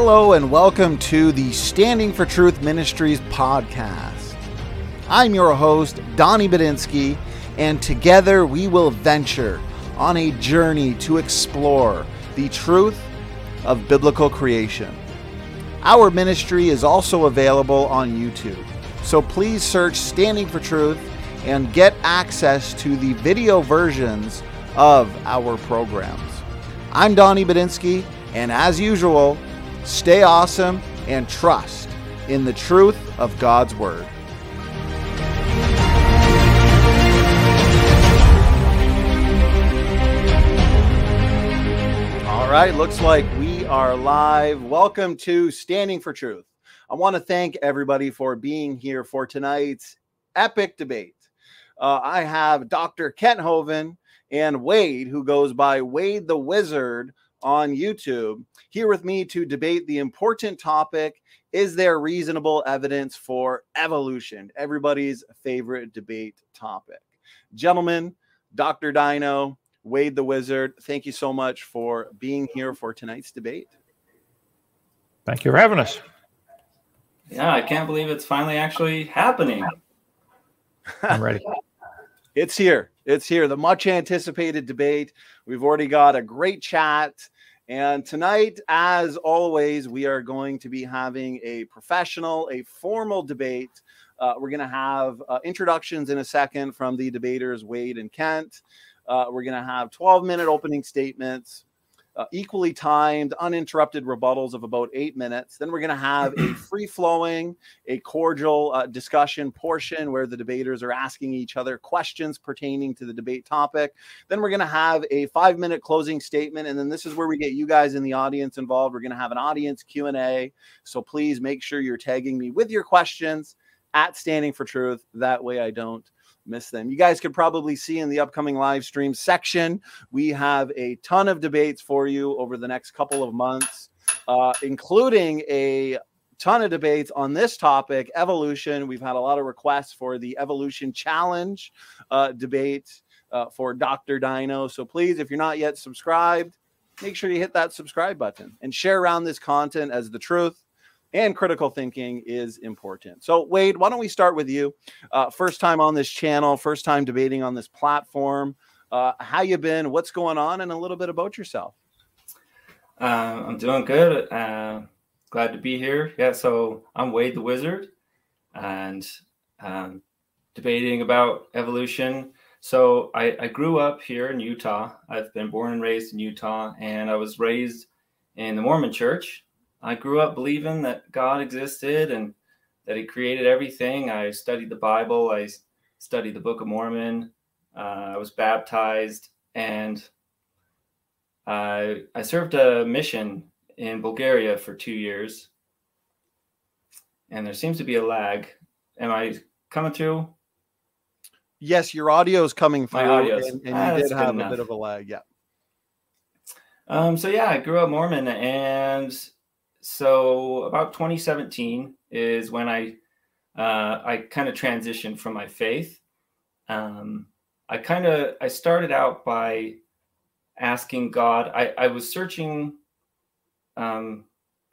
Hello, and welcome to the Standing for Truth Ministries podcast. I'm your host, Donny Budinsky, and together we will venture on a journey to explore the truth of biblical creation. Our ministry is also available on YouTube, so please search Standing for Truth and get access to the video versions of our programs. I'm Donny Budinsky, and as usual, stay awesome and trust in the truth of God's Word. All right, looks like we are live. Welcome to Standing for Truth. I want to thank everybody for being here for tonight's epic debate. Uh, I have Dr. Kent Hovind and Wade, who goes by Wade the Wizard on YouTube, here with me to debate the important topic Is there reasonable evidence for evolution? Everybody's favorite debate topic. Gentlemen, Dr. Dino, Wade the Wizard, thank you so much for being here for tonight's debate. Thank you for having us. Yeah, I can't believe it's finally actually happening. I'm ready. it's here. It's here. The much anticipated debate. We've already got a great chat. And tonight, as always, we are going to be having a professional, a formal debate. Uh, we're going to have uh, introductions in a second from the debaters, Wade and Kent. Uh, we're going to have 12 minute opening statements, uh, equally timed, uninterrupted rebuttals of about eight minutes. Then we're going to have a free flowing, a cordial uh, discussion portion where the debaters are asking each other questions pertaining to the debate topic. Then we're going to have a five minute closing statement. And then this is where we get you guys in the audience involved. We're going to have an audience Q&A. So please make sure you're tagging me with your questions at Standing for Truth. That way I don't miss them. You guys could probably see in the upcoming live stream section, we have a ton of debates for you over the next couple of months, uh, including a ton of debates on this topic evolution. We've had a lot of requests for the evolution challenge uh, debate uh, for Dr. Dino. So please, if you're not yet subscribed, make sure you hit that subscribe button and share around this content as the truth and critical thinking is important. So, Wade, why don't we start with you? Uh, first time on this channel, first time debating on this platform. Uh, how you been? What's going on? And a little bit about yourself. Uh, I'm doing good. Uh, glad to be here. Yeah, so I'm Wade the Wizard, and um, debating about evolution. So I, I grew up here in Utah. I've been born and raised in Utah, and I was raised in the Mormon Church I grew up believing that God existed and that He created everything. I studied the Bible. I studied the Book of Mormon. Uh, I was baptized, and I I served a mission in Bulgaria for two years. And there seems to be a lag. Am I coming through? Yes, your audio is coming through, audio and, and ah, you did have a bit of a lag. Yeah. Um, so yeah, I grew up Mormon, and so about 2017 is when I uh, I kind of transitioned from my faith. Um, I kind of I started out by asking God. I, I was searching um,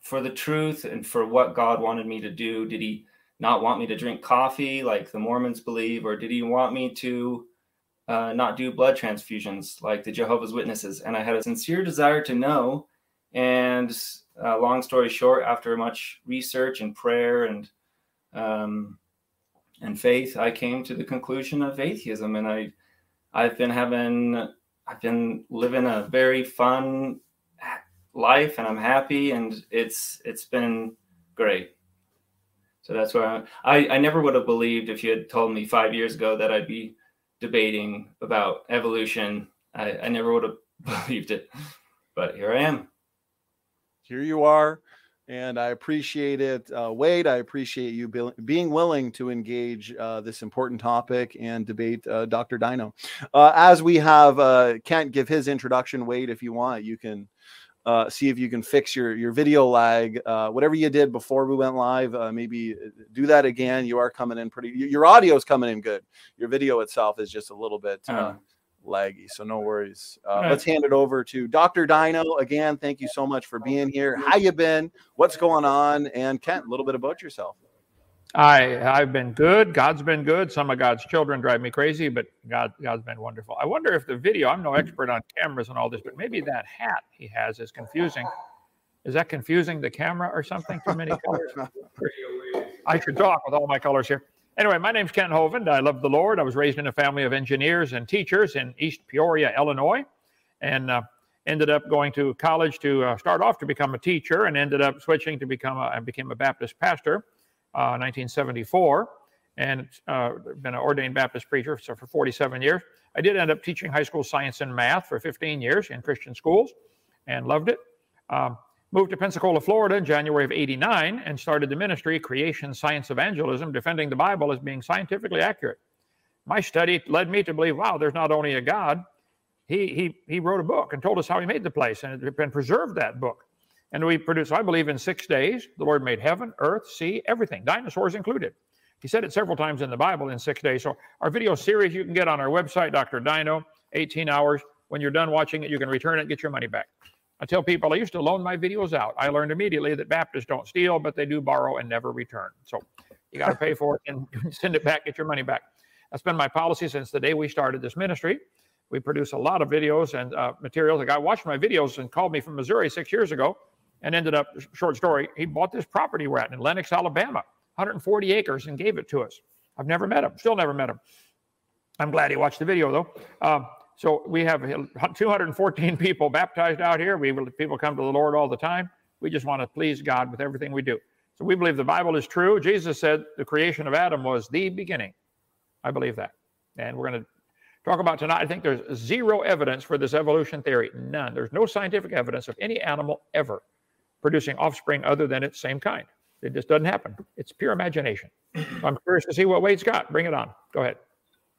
for the truth and for what God wanted me to do. Did He not want me to drink coffee like the Mormons believe, or did He want me to uh, not do blood transfusions like the Jehovah's Witnesses? And I had a sincere desire to know. And uh, long story short, after much research and prayer and um, and faith, I came to the conclusion of atheism, and I I've been having I've been living a very fun life, and I'm happy, and it's it's been great. So that's where I, I, I never would have believed if you had told me five years ago that I'd be debating about evolution. I, I never would have believed it, but here I am here you are. And I appreciate it. Uh, Wade, I appreciate you be- being willing to engage uh, this important topic and debate uh, Dr. Dino. Uh, as we have uh, Kent give his introduction, Wade, if you want, you can uh, see if you can fix your, your video lag. whatever you did before we went live, maybe do that again. You are coming in pretty, your audio is coming in good. Your video itself is just a little bit. Uh-huh laggy, so no worries. Uh, right. Let's hand it over to Dr. Dino again. Thank you so much for being here. How you been? What's going on? And Kent, a little bit about yourself. I I've been good. God's been good. Some of God's children drive me crazy, but God God's been wonderful. I wonder if the video. I'm no expert on cameras and all this, but maybe that hat he has is confusing. Is that confusing the camera or something? Too many colors. I should talk with all my colors here. Anyway, my name's Kent Hovind. I love the Lord. I was raised in a family of engineers and teachers in East Peoria, Illinois, and uh, ended up going to college to uh, start off to become a teacher, and ended up switching to become a, I became a Baptist pastor, uh, 1974, and uh, been an ordained Baptist preacher so for 47 years. I did end up teaching high school science and math for 15 years in Christian schools, and loved it. Um, moved to Pensacola, Florida in January of 89 and started the ministry Creation Science Evangelism, defending the Bible as being scientifically accurate. My study led me to believe, wow, there's not only a God, he, he, he wrote a book and told us how he made the place and been preserved that book. And we produced, I believe, in six days, the Lord made heaven, earth, sea, everything, dinosaurs included. He said it several times in the Bible in six days. So our video series you can get on our website, Dr. Dino, 18 hours. When you're done watching it, you can return it and get your money back. I tell people I used to loan my videos out. I learned immediately that Baptists don't steal, but they do borrow and never return. So you got to pay for it and send it back, get your money back. That's been my policy since the day we started this ministry. We produce a lot of videos and uh, materials. A guy watched my videos and called me from Missouri six years ago and ended up, short story, he bought this property we're at in Lenox, Alabama, 140 acres and gave it to us. I've never met him, still never met him. I'm glad he watched the video though. Um, so we have 214 people baptized out here. We people come to the Lord all the time. We just want to please God with everything we do. So we believe the Bible is true. Jesus said the creation of Adam was the beginning. I believe that. And we're going to talk about tonight. I think there's zero evidence for this evolution theory. None. There's no scientific evidence of any animal ever producing offspring other than its same kind. It just doesn't happen. It's pure imagination. I'm curious to see what Wade's got. Bring it on. Go ahead.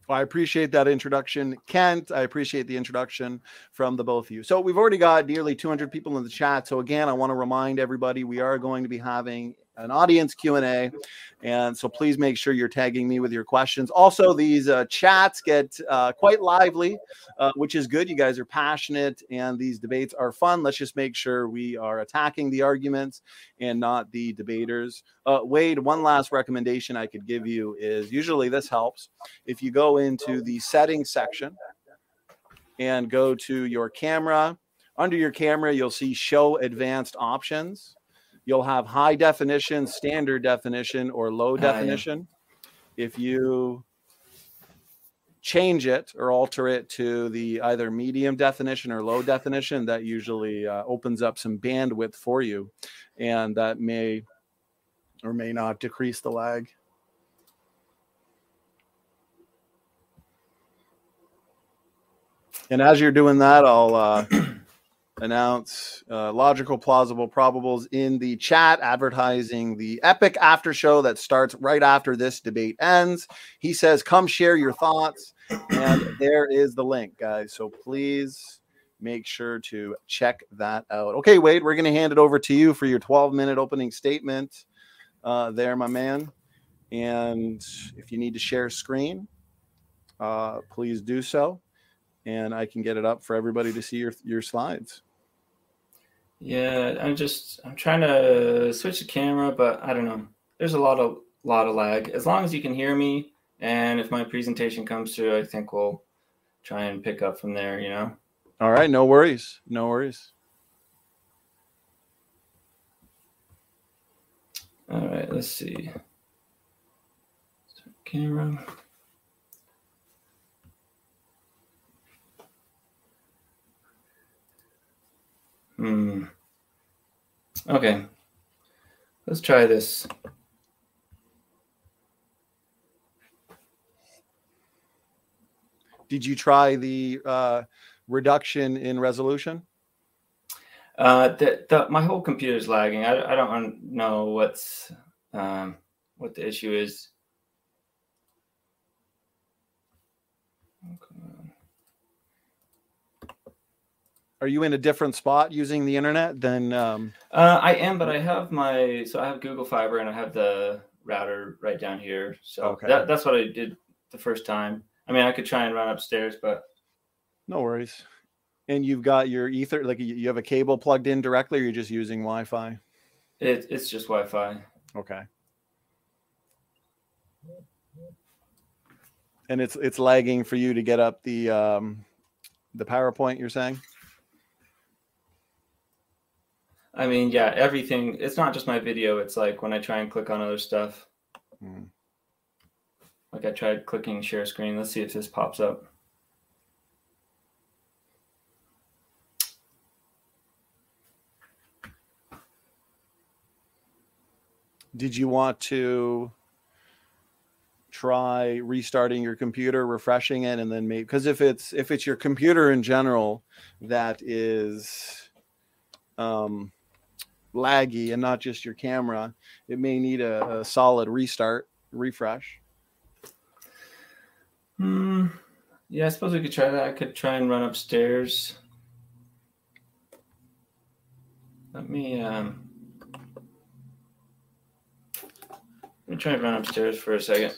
I appreciate that introduction, Kent. I appreciate the introduction from the both of you. So we've already got nearly 200 people in the chat. So again, I want to remind everybody we are going to be having an audience q&a and so please make sure you're tagging me with your questions. Also these uh, chats get uh, quite lively uh, which is good. You guys are passionate and these debates are fun. Let's just make sure we are attacking the arguments and not the debaters. Uh, wade one last recommendation i could give you is usually this helps. If you go into the settings section and go to your camera under your camera you'll see show advanced options you'll have high definition, standard definition, or low definition. yeah. If you change it or alter it to the either medium definition or low definition, that usually uh, opens up some bandwidth for you, and that may or may not decrease the lag. And as you're doing that, I'll uh, announce uh, logical, plausible, probables in the chat, advertising the epic after show that starts right after this debate ends. He says, Come share your thoughts. And there is the link, guys. So please make sure to check that out. Okay, Wade, we're going to hand it over to you for your 12 minute opening statement uh, there, my man. And if you need to share screen, uh, please do so and I can get it up for everybody to see your your slides. Yeah, I'm just I'm trying to switch the camera, but I don't know. There's a lot of lot of lag. As long as you can hear me, and if my presentation comes through, I think we'll try and pick up from there. You know. All right, no worries, no worries. All right, let's see. Camera. Hmm. Okay. Let's try this. Did you try the uh, reduction in resolution? Uh, the, the, my whole computer is lagging. I, I don't know what's um, what the issue is. Are you in a different spot using the internet than? Um... Uh, I am, but I have my so I have Google Fiber and I have the router right down here. So okay. that, that's what I did the first time. I mean, I could try and run upstairs, but No worries. And you've got your ether, like you you have a cable plugged in directly, or you're just using Wi-Fi. It, it's just Wi-Fi. Okay. And it's it's lagging for you to get up the um, the PowerPoint. You're saying? I mean, yeah, everything. It's not just my video. It's like when I try and click on other stuff. Hmm. Like I tried clicking share screen. Let's see if this pops up. Did you want to try restarting your computer, refreshing it, and then maybe because if it's if it's your computer in general that is um, laggy and not just your camera, it may need a, a solid restart, refresh. Hmm. Yeah, I suppose we could try that. I could try and run upstairs. Let me um let me try and run upstairs for a second.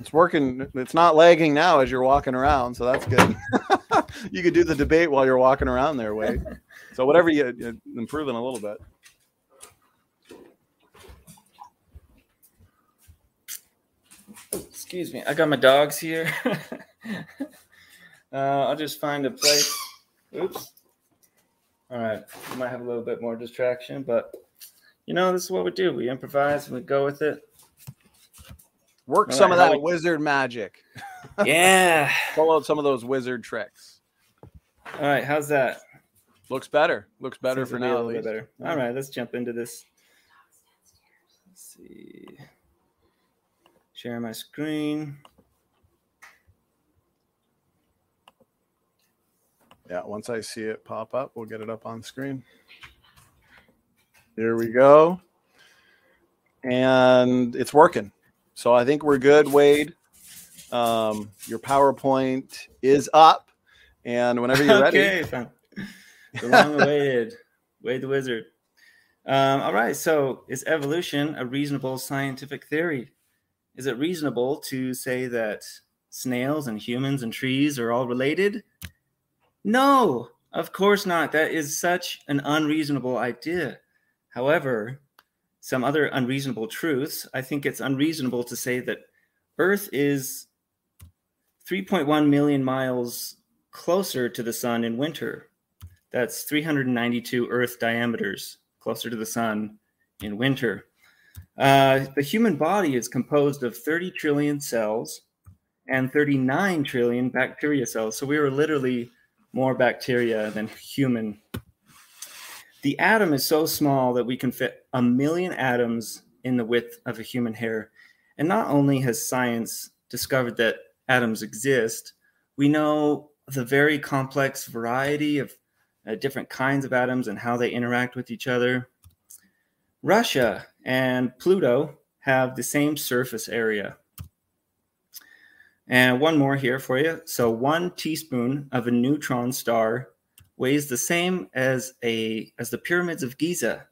It's working. It's not lagging now as you're walking around, so that's good. you could do the debate while you're walking around there, Wade. So whatever you you improving a little bit. Excuse me. I got my dogs here. uh, I'll just find a place. Oops. All right. We might have a little bit more distraction, but you know, this is what we do. We improvise and we go with it. Work some of that we- wizard magic. Yeah. Pull out some of those wizard tricks. All right. How's that? Looks better. Looks better Seems for now. A At little bit least. better. Yeah. All right. Let's jump into this. Let's see. Share my screen. Yeah, once I see it pop up, we'll get it up on screen. Here we go. And it's working. So I think we're good, Wade. Um, your PowerPoint is up. And whenever you're ready, okay, fine. The long awaited Wade the Wizard. Um, all right. So, is evolution a reasonable scientific theory? Is it reasonable to say that snails and humans and trees are all related? No, of course not. That is such an unreasonable idea. However, some other unreasonable truths, I think it's unreasonable to say that Earth is 3.1 million miles closer to the sun in winter. That's 392 Earth diameters closer to the sun in winter. Uh, the human body is composed of 30 trillion cells and 39 trillion bacteria cells. So we are literally more bacteria than human. The atom is so small that we can fit a million atoms in the width of a human hair. And not only has science discovered that atoms exist, we know the very complex variety of uh, different kinds of atoms and how they interact with each other. Russia and Pluto have the same surface area. And one more here for you. So, one teaspoon of a neutron star weighs the same as a as the pyramids of Giza.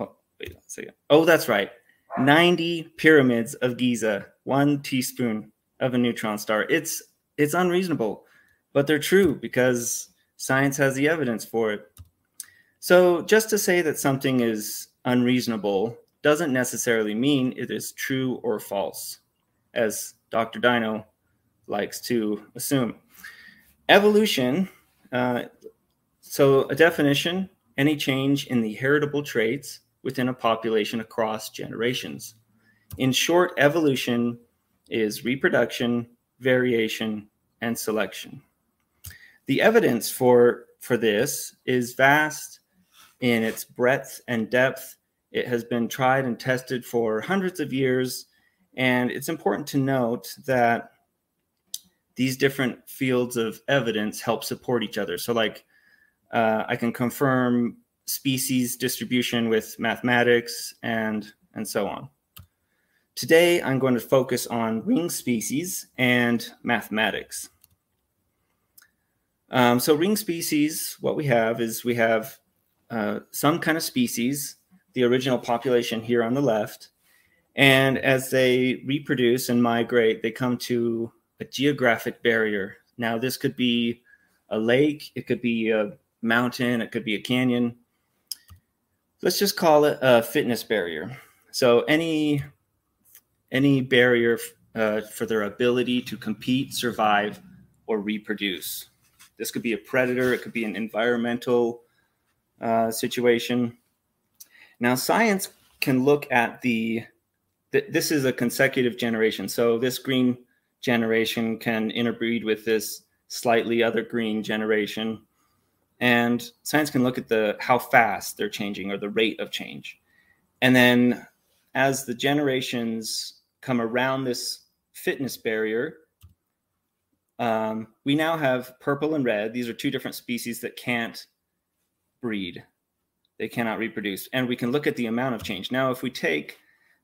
Oh, wait a second. Oh, that's right. 90 pyramids of Giza, one teaspoon of a neutron star. It's it's unreasonable, but they're true because science has the evidence for it. So just to say that something is unreasonable doesn't necessarily mean it is true or false, as Dr. Dino likes to assume. Evolution, uh, so a definition, any change in the heritable traits within a population across generations. In short, evolution is reproduction, variation, and selection. The evidence for, for this is vast in its breadth and depth. It has been tried and tested for hundreds of years. And it's important to note that these different fields of evidence help support each other. So, like, uh, I can confirm species distribution with mathematics and and so on. Today, I'm going to focus on ring species and mathematics. Um, so, ring species, what we have is we have uh, some kind of species, the original population here on the left, And as they reproduce and migrate, they come to a geographic barrier. Now, this could be a lake, it could be a mountain, it could be a canyon. Let's just call it a fitness barrier. So any any barrier uh, for their ability to compete, survive, or reproduce. This could be a predator, it could be an environmental uh, situation. Now, science can look at the, th- this is a consecutive generation. So, this green generation can interbreed with this slightly other green generation. And science can look at the how fast they're changing or the rate of change. And then as the generations come around this fitness barrier, um, we now have purple and red. These are two different species that can't breed, they cannot reproduce. And we can look at the amount of change. Now, if we take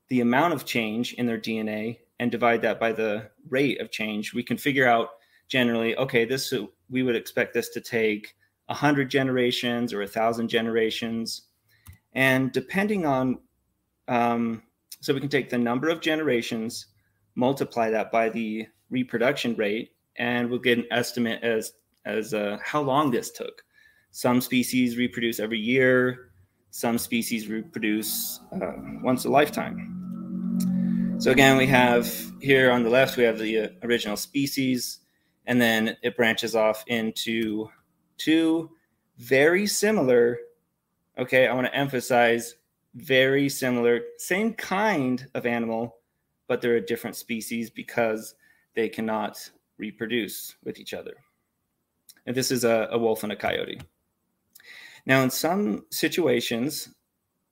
the amount of change in their DNA and divide that by the rate of change, we can figure out generally, okay, this we would expect this to take 100 generations or 1,000 generations. And depending on, um, so we can take the number of generations, multiply that by the reproduction rate, and we'll get an estimate as as uh, how long this took. Some species reproduce every year. Some species reproduce uh, once a lifetime. So again, we have here on the left we have the uh, original species, and then it branches off into two very similar. Okay, I want to emphasize very similar, same kind of animal, but they're a different species because they cannot reproduce with each other. And this is a, a wolf and a coyote. Now, in some situations,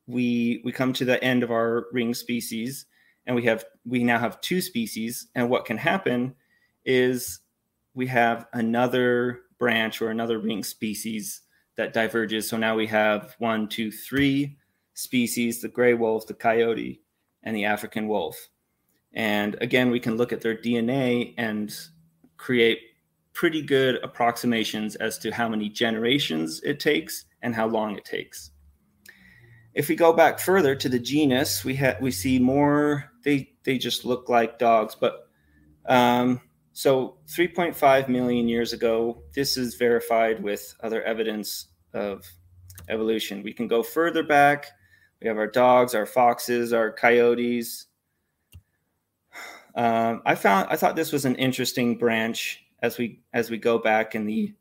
we we come to the end of our ring species, and we have we now have two species. And what can happen is we have another branch or another ring species that diverges. So now we have one, two, three species: the gray wolf, the coyote, and the African wolf. And again, we can look at their DNA and create pretty good approximations as to how many generations it takes and how long it takes. If we go back further to the genus, we have we see more. They they just look like dogs, but um, so 3.5 million years ago, this is verified with other evidence of evolution. We can go further back. We have our dogs, our foxes, our coyotes, um, I found I thought this was an interesting branch as we as we go back in the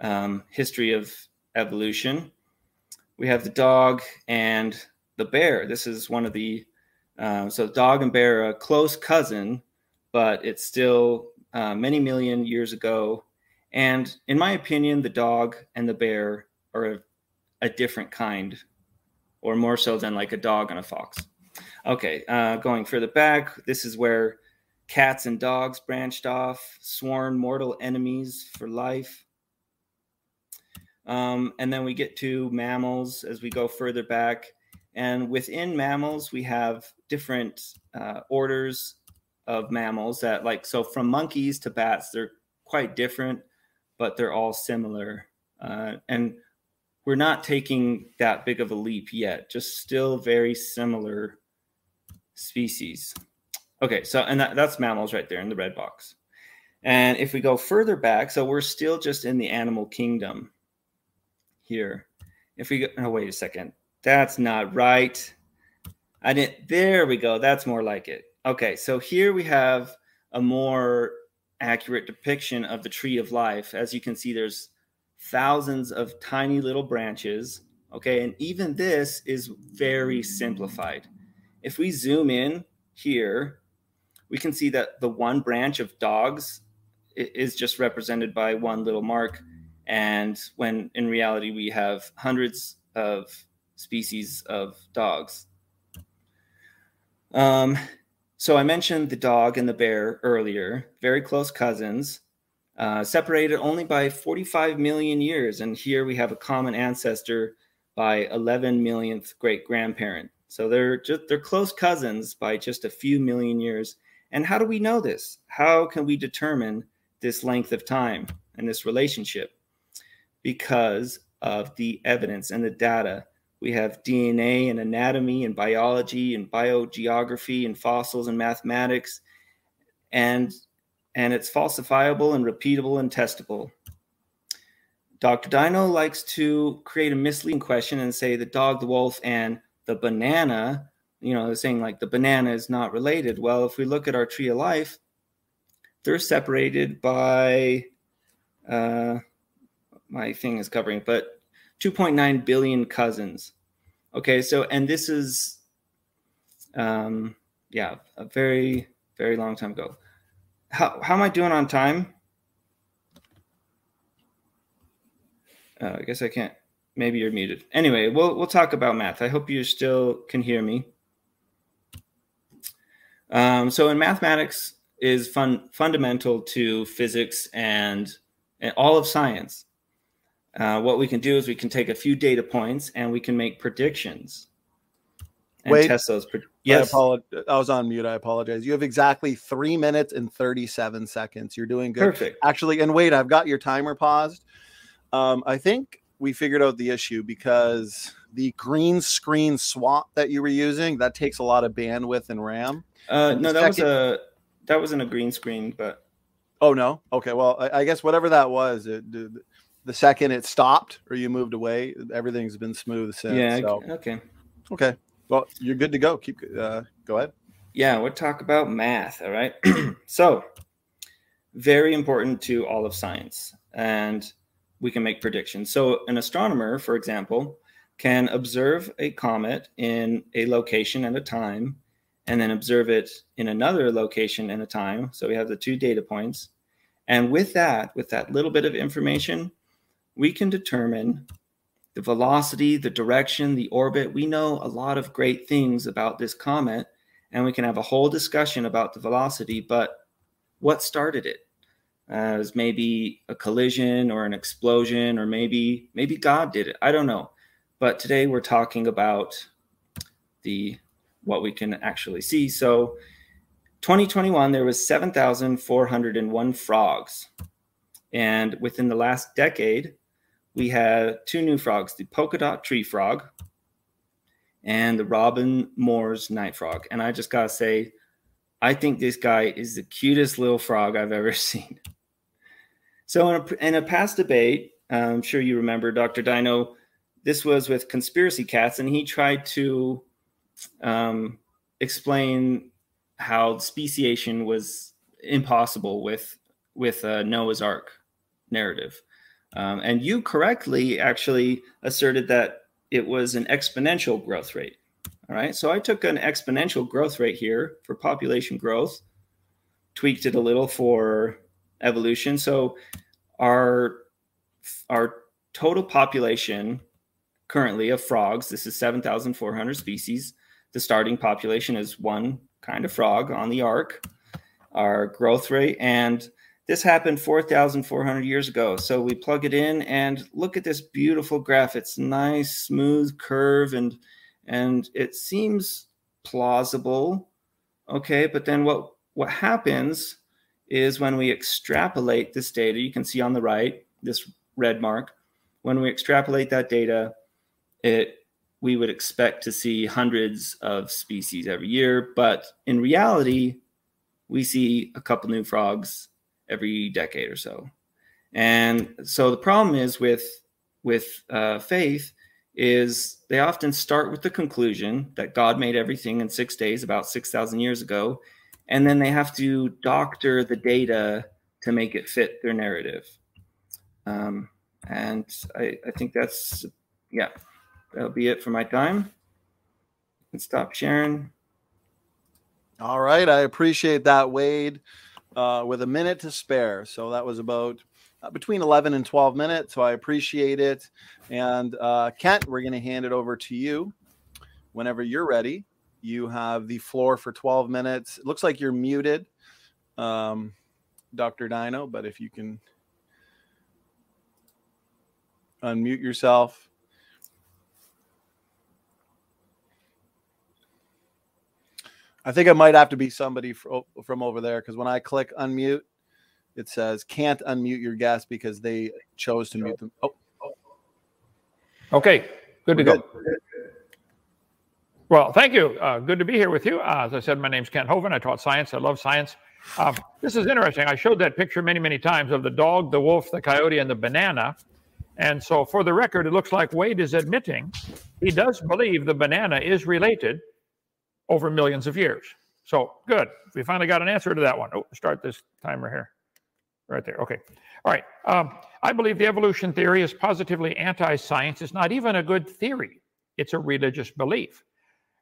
um, history of evolution. We have the dog and the bear. This is one of the uh, so dog and bear are a close cousin, but it's still uh, many million years ago. And in my opinion, the dog and the bear are a, a different kind, or more so than like a dog and a fox. Okay, uh, going further back, this is where Cats and dogs branched off, sworn mortal enemies for life. Um, and then we get to mammals as we go further back. And within mammals, we have different uh, orders of mammals that, like, so from monkeys to bats, they're quite different, but they're all similar. Uh, and we're not taking that big of a leap yet, just still very similar species. Okay, so and that, that's mammals right there in the red box. And if we go further back, so we're still just in the animal kingdom here. If we go, oh, wait a second, that's not right. I didn't, there we go. That's more like it. Okay, so here we have a more accurate depiction of the tree of life. As you can see, there's thousands of tiny little branches. Okay, and even this is very simplified. If we zoom in here, we can see that the one branch of dogs is just represented by one little mark. And when in reality, we have hundreds of species of dogs. Um, so I mentioned the dog and the bear earlier, very close cousins, uh, separated only by 45 million years. And here we have a common ancestor by 11 millionth great grandparent. So they're just they're close cousins by just a few million years. And how do we know this? How can we determine this length of time and this relationship? Because of the evidence and the data We have DNA and anatomy and biology and biogeography and fossils and mathematics. And, and it's falsifiable and repeatable and testable. Dr. Dino likes to create a misleading question and say the dog, the wolf, and the banana, you know, saying like the banana is not related. Well, if we look at our tree of life, they're separated by uh, my thing is covering, but 2.9 billion cousins. Okay, so and this is um yeah, a very very long time ago. How how am I doing on time? Uh, I guess I can't. Maybe you're muted. Anyway, we'll we'll talk about math. I hope you still can hear me. Um, so in mathematics is fun fundamental to physics and, and all of science. Uh, what we can do is we can take a few data points and we can make predictions and Wait, test those. Pre- I, yes. I was on mute. I apologize. You have exactly three minutes and 37 seconds. You're doing good. Perfect. Actually, and wait, I've got your timer paused. Um, I think we figured out the issue because the green screen swap that you were using that takes a lot of bandwidth and RAM. Uh, no, that was a that wasn't a green screen, but Oh no. Okay. Well, I, I guess whatever that was, it, the, the second it stopped or you moved away, everything's been smooth since. yeah. So Okay. okay. Well, you're good to go. Keep. Uh, go ahead. Yeah, we'll talk about math. All right. so, very important to all of science, and we can make predictions. So, an astronomer, for example, can observe a comet in a location at a time, and then observe it in another location and a time. So, we have the two data points. And with that, with that little bit of information, we can determine the velocity, the direction, the orbit. We know a lot of great things about this comet and we can have a whole discussion about the velocity, but what started it? As maybe a collision or an explosion, or maybe maybe God did it. I don't know. But today we're talking about the what we can actually see. So 2021, there was 7,401 frogs. And within the last decade, we had two new frogs, the polka dot tree frog and the Robin Moore's night frog. And I just gotta say, I think this guy is the cutest little frog I've ever seen. So in a, in a past debate, I'm sure you remember Dr. Dino. This was with conspiracy cats, and he tried to um, explain how speciation was impossible with with uh, Noah's Ark narrative. Um, and you correctly actually asserted that it was an exponential growth rate. All right. So I took an exponential growth rate here for population growth, tweaked it a little for evolution. So our our total population currently of frogs, this is 7,400 species. The starting population is one kind of frog on the ark. Our growth rate and this happened 4,400 years ago. So we plug it in and look at this beautiful graph. It's nice, smooth curve, and and it seems plausible. Okay, but then what what happens is when we extrapolate this data, you can see on the right this red mark. When we extrapolate that data, it we would expect to see hundreds of species every year, but in reality, we see a couple new frogs every decade or so. And so the problem is with with uh, faith is they often start with the conclusion that God made everything in six days about six thousand years ago, and then they have to doctor the data to make it fit their narrative. Um, and I, I think that's yeah, that'll be it for my time. And stop sharing. All right. I appreciate that, Wade. Uh, with a minute to spare. So that was about uh, between 11 and 12 minutes. So I appreciate it. And uh, Kent, we're going to hand it over to you whenever you're ready. You have the floor for 12 minutes. It looks like you're muted, um, Dr. Dino, but if you can unmute yourself. I think it might have to be somebody fro- from over there because when I click unmute, it says can't unmute your guest because they chose to mute them. Oh, Okay. Good to go. Well, thank you. Uh, good to be here with you. Uh, as I said, my name's Kent Hovind. I taught science. I love science. Um, this is interesting. I showed that picture many, many times of the dog, the wolf, the coyote, and the banana. And so, for the record, it looks like Wade is admitting he does believe the banana is related over millions of years. So, good. We finally got an answer to that one. Oh, start this timer here. Right there. Okay. All right. Um, I believe the evolution theory is positively anti science. It's not even a good theory, it's a religious belief.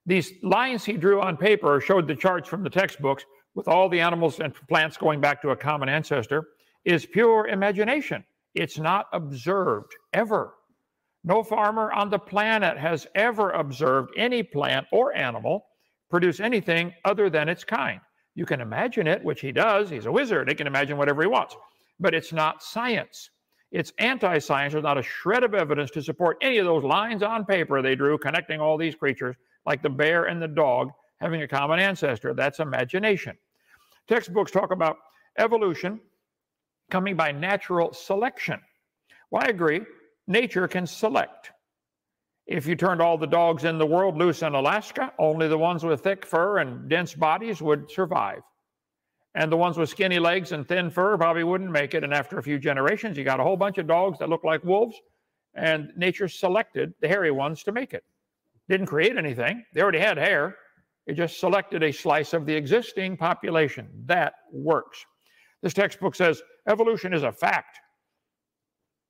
These lines he drew on paper showed the charts from the textbooks with all the animals and plants going back to a common ancestor is pure imagination. It's not observed ever. No farmer on the planet has ever observed any plant or animal produce anything other than its kind. You can imagine it, which he does. He's a wizard. He can imagine whatever he wants. But it's not science. It's anti science. There's not a shred of evidence to support any of those lines on paper they drew connecting all these creatures, like the bear and the dog having a common ancestor. That's imagination. Textbooks talk about evolution coming by natural selection. Well, I agree. Nature can select. If you turned all the dogs in the world loose in Alaska, only the ones with thick fur and dense bodies would survive. And the ones with skinny legs and thin fur probably wouldn't make it. And after a few generations, you got a whole bunch of dogs that look like wolves, and nature selected the hairy ones to make it. Didn't create anything, they already had hair. It just selected a slice of the existing population. That works. This textbook says evolution is a fact.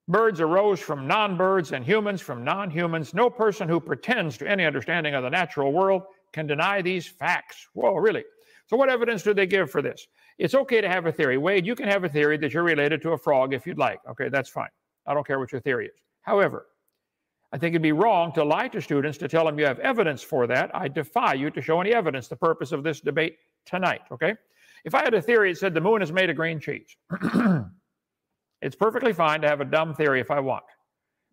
Birds arose from non birds and humans from non humans. No person who pretends to any understanding of the natural world can deny these facts. Whoa, really? So, what evidence do they give for this? It's okay to have a theory. Wade, you can have a theory that you're related to a frog if you'd like. Okay, that's fine. I don't care what your theory is. However, I think it'd be wrong to lie to students to tell them you have evidence for that. I defy you to show any evidence, the purpose of this debate tonight, okay? If I had a theory that said the moon is made of green cheese, it's perfectly fine to have a dumb theory if I want.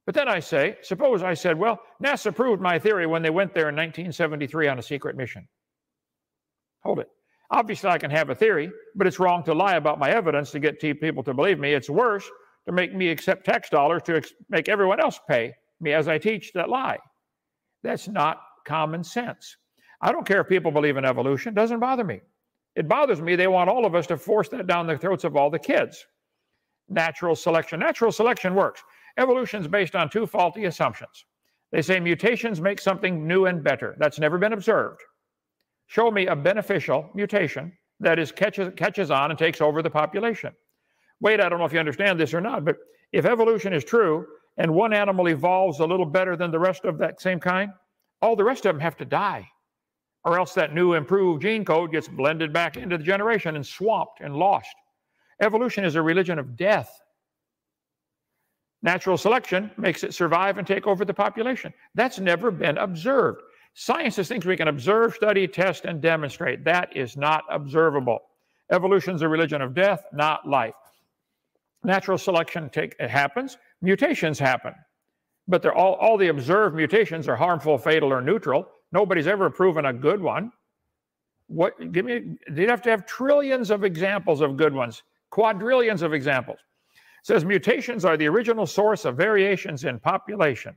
But then I say, suppose I said, well, NASA proved my theory when they went there in 1973 on a secret mission. Hold it. Obviously, I can have a theory, but it's wrong to lie about my evidence to get people to believe me. It's worse to make me accept tax dollars to make everyone else pay me as I teach that lie. That's not common sense. I don't care if people believe in evolution, it doesn't bother me. It bothers me they want all of us to force that down the throats of all the kids. Natural selection. Natural selection works. Evolution is based on two faulty assumptions. They say mutations make something new and better. That's never been observed. Show me a beneficial mutation that is catches, catches on and takes over the population. Wait, I don't know if you understand this or not, but if evolution is true and one animal evolves a little better than the rest of that same kind, all the rest of them have to die or else that new improved gene code gets blended back into the generation and swamped and lost. Evolution is a religion of death. Natural selection makes it survive and take over the population. That's never been observed. Science is things we can observe, study, test, and demonstrate. That is not observable. Evolution is a religion of death, not life. Natural selection take, it happens, mutations happen. But they're all, all the observed mutations are harmful, fatal, or neutral. Nobody's ever proven a good one. What give me you'd have to have trillions of examples of good ones, quadrillions of examples. It says mutations are the original source of variations in population,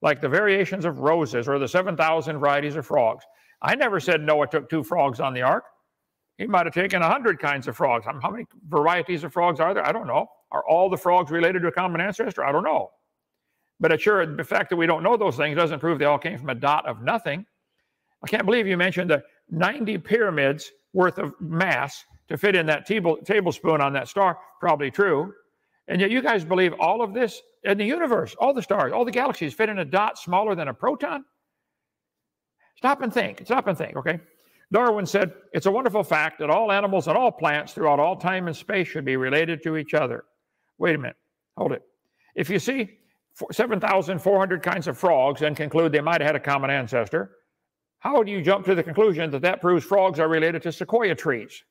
like the variations of roses or the 7,000 varieties of frogs. I never said Noah took two frogs on the ark. He might have taken a hundred kinds of frogs. Um, how many varieties of frogs are there? I don't know. Are all the frogs related to a common ancestor? I don't know. But it's sure, the fact that we don't know those things doesn't prove they all came from a dot of nothing. I can't believe you mentioned the 90 pyramids worth of mass to fit in that table, tablespoon on that star. Probably true. And yet you guys believe all of this in the universe, all the stars, all the galaxies fit in a dot smaller than a proton? Stop and think. Stop and think, okay? Darwin said, It's a wonderful fact that all animals and all plants throughout all time and space should be related to each other. Wait a minute. Hold it. If you see 7,400 kinds of frogs and conclude they might have had a common ancestor, how do you jump to the conclusion that that proves frogs are related to sequoia trees?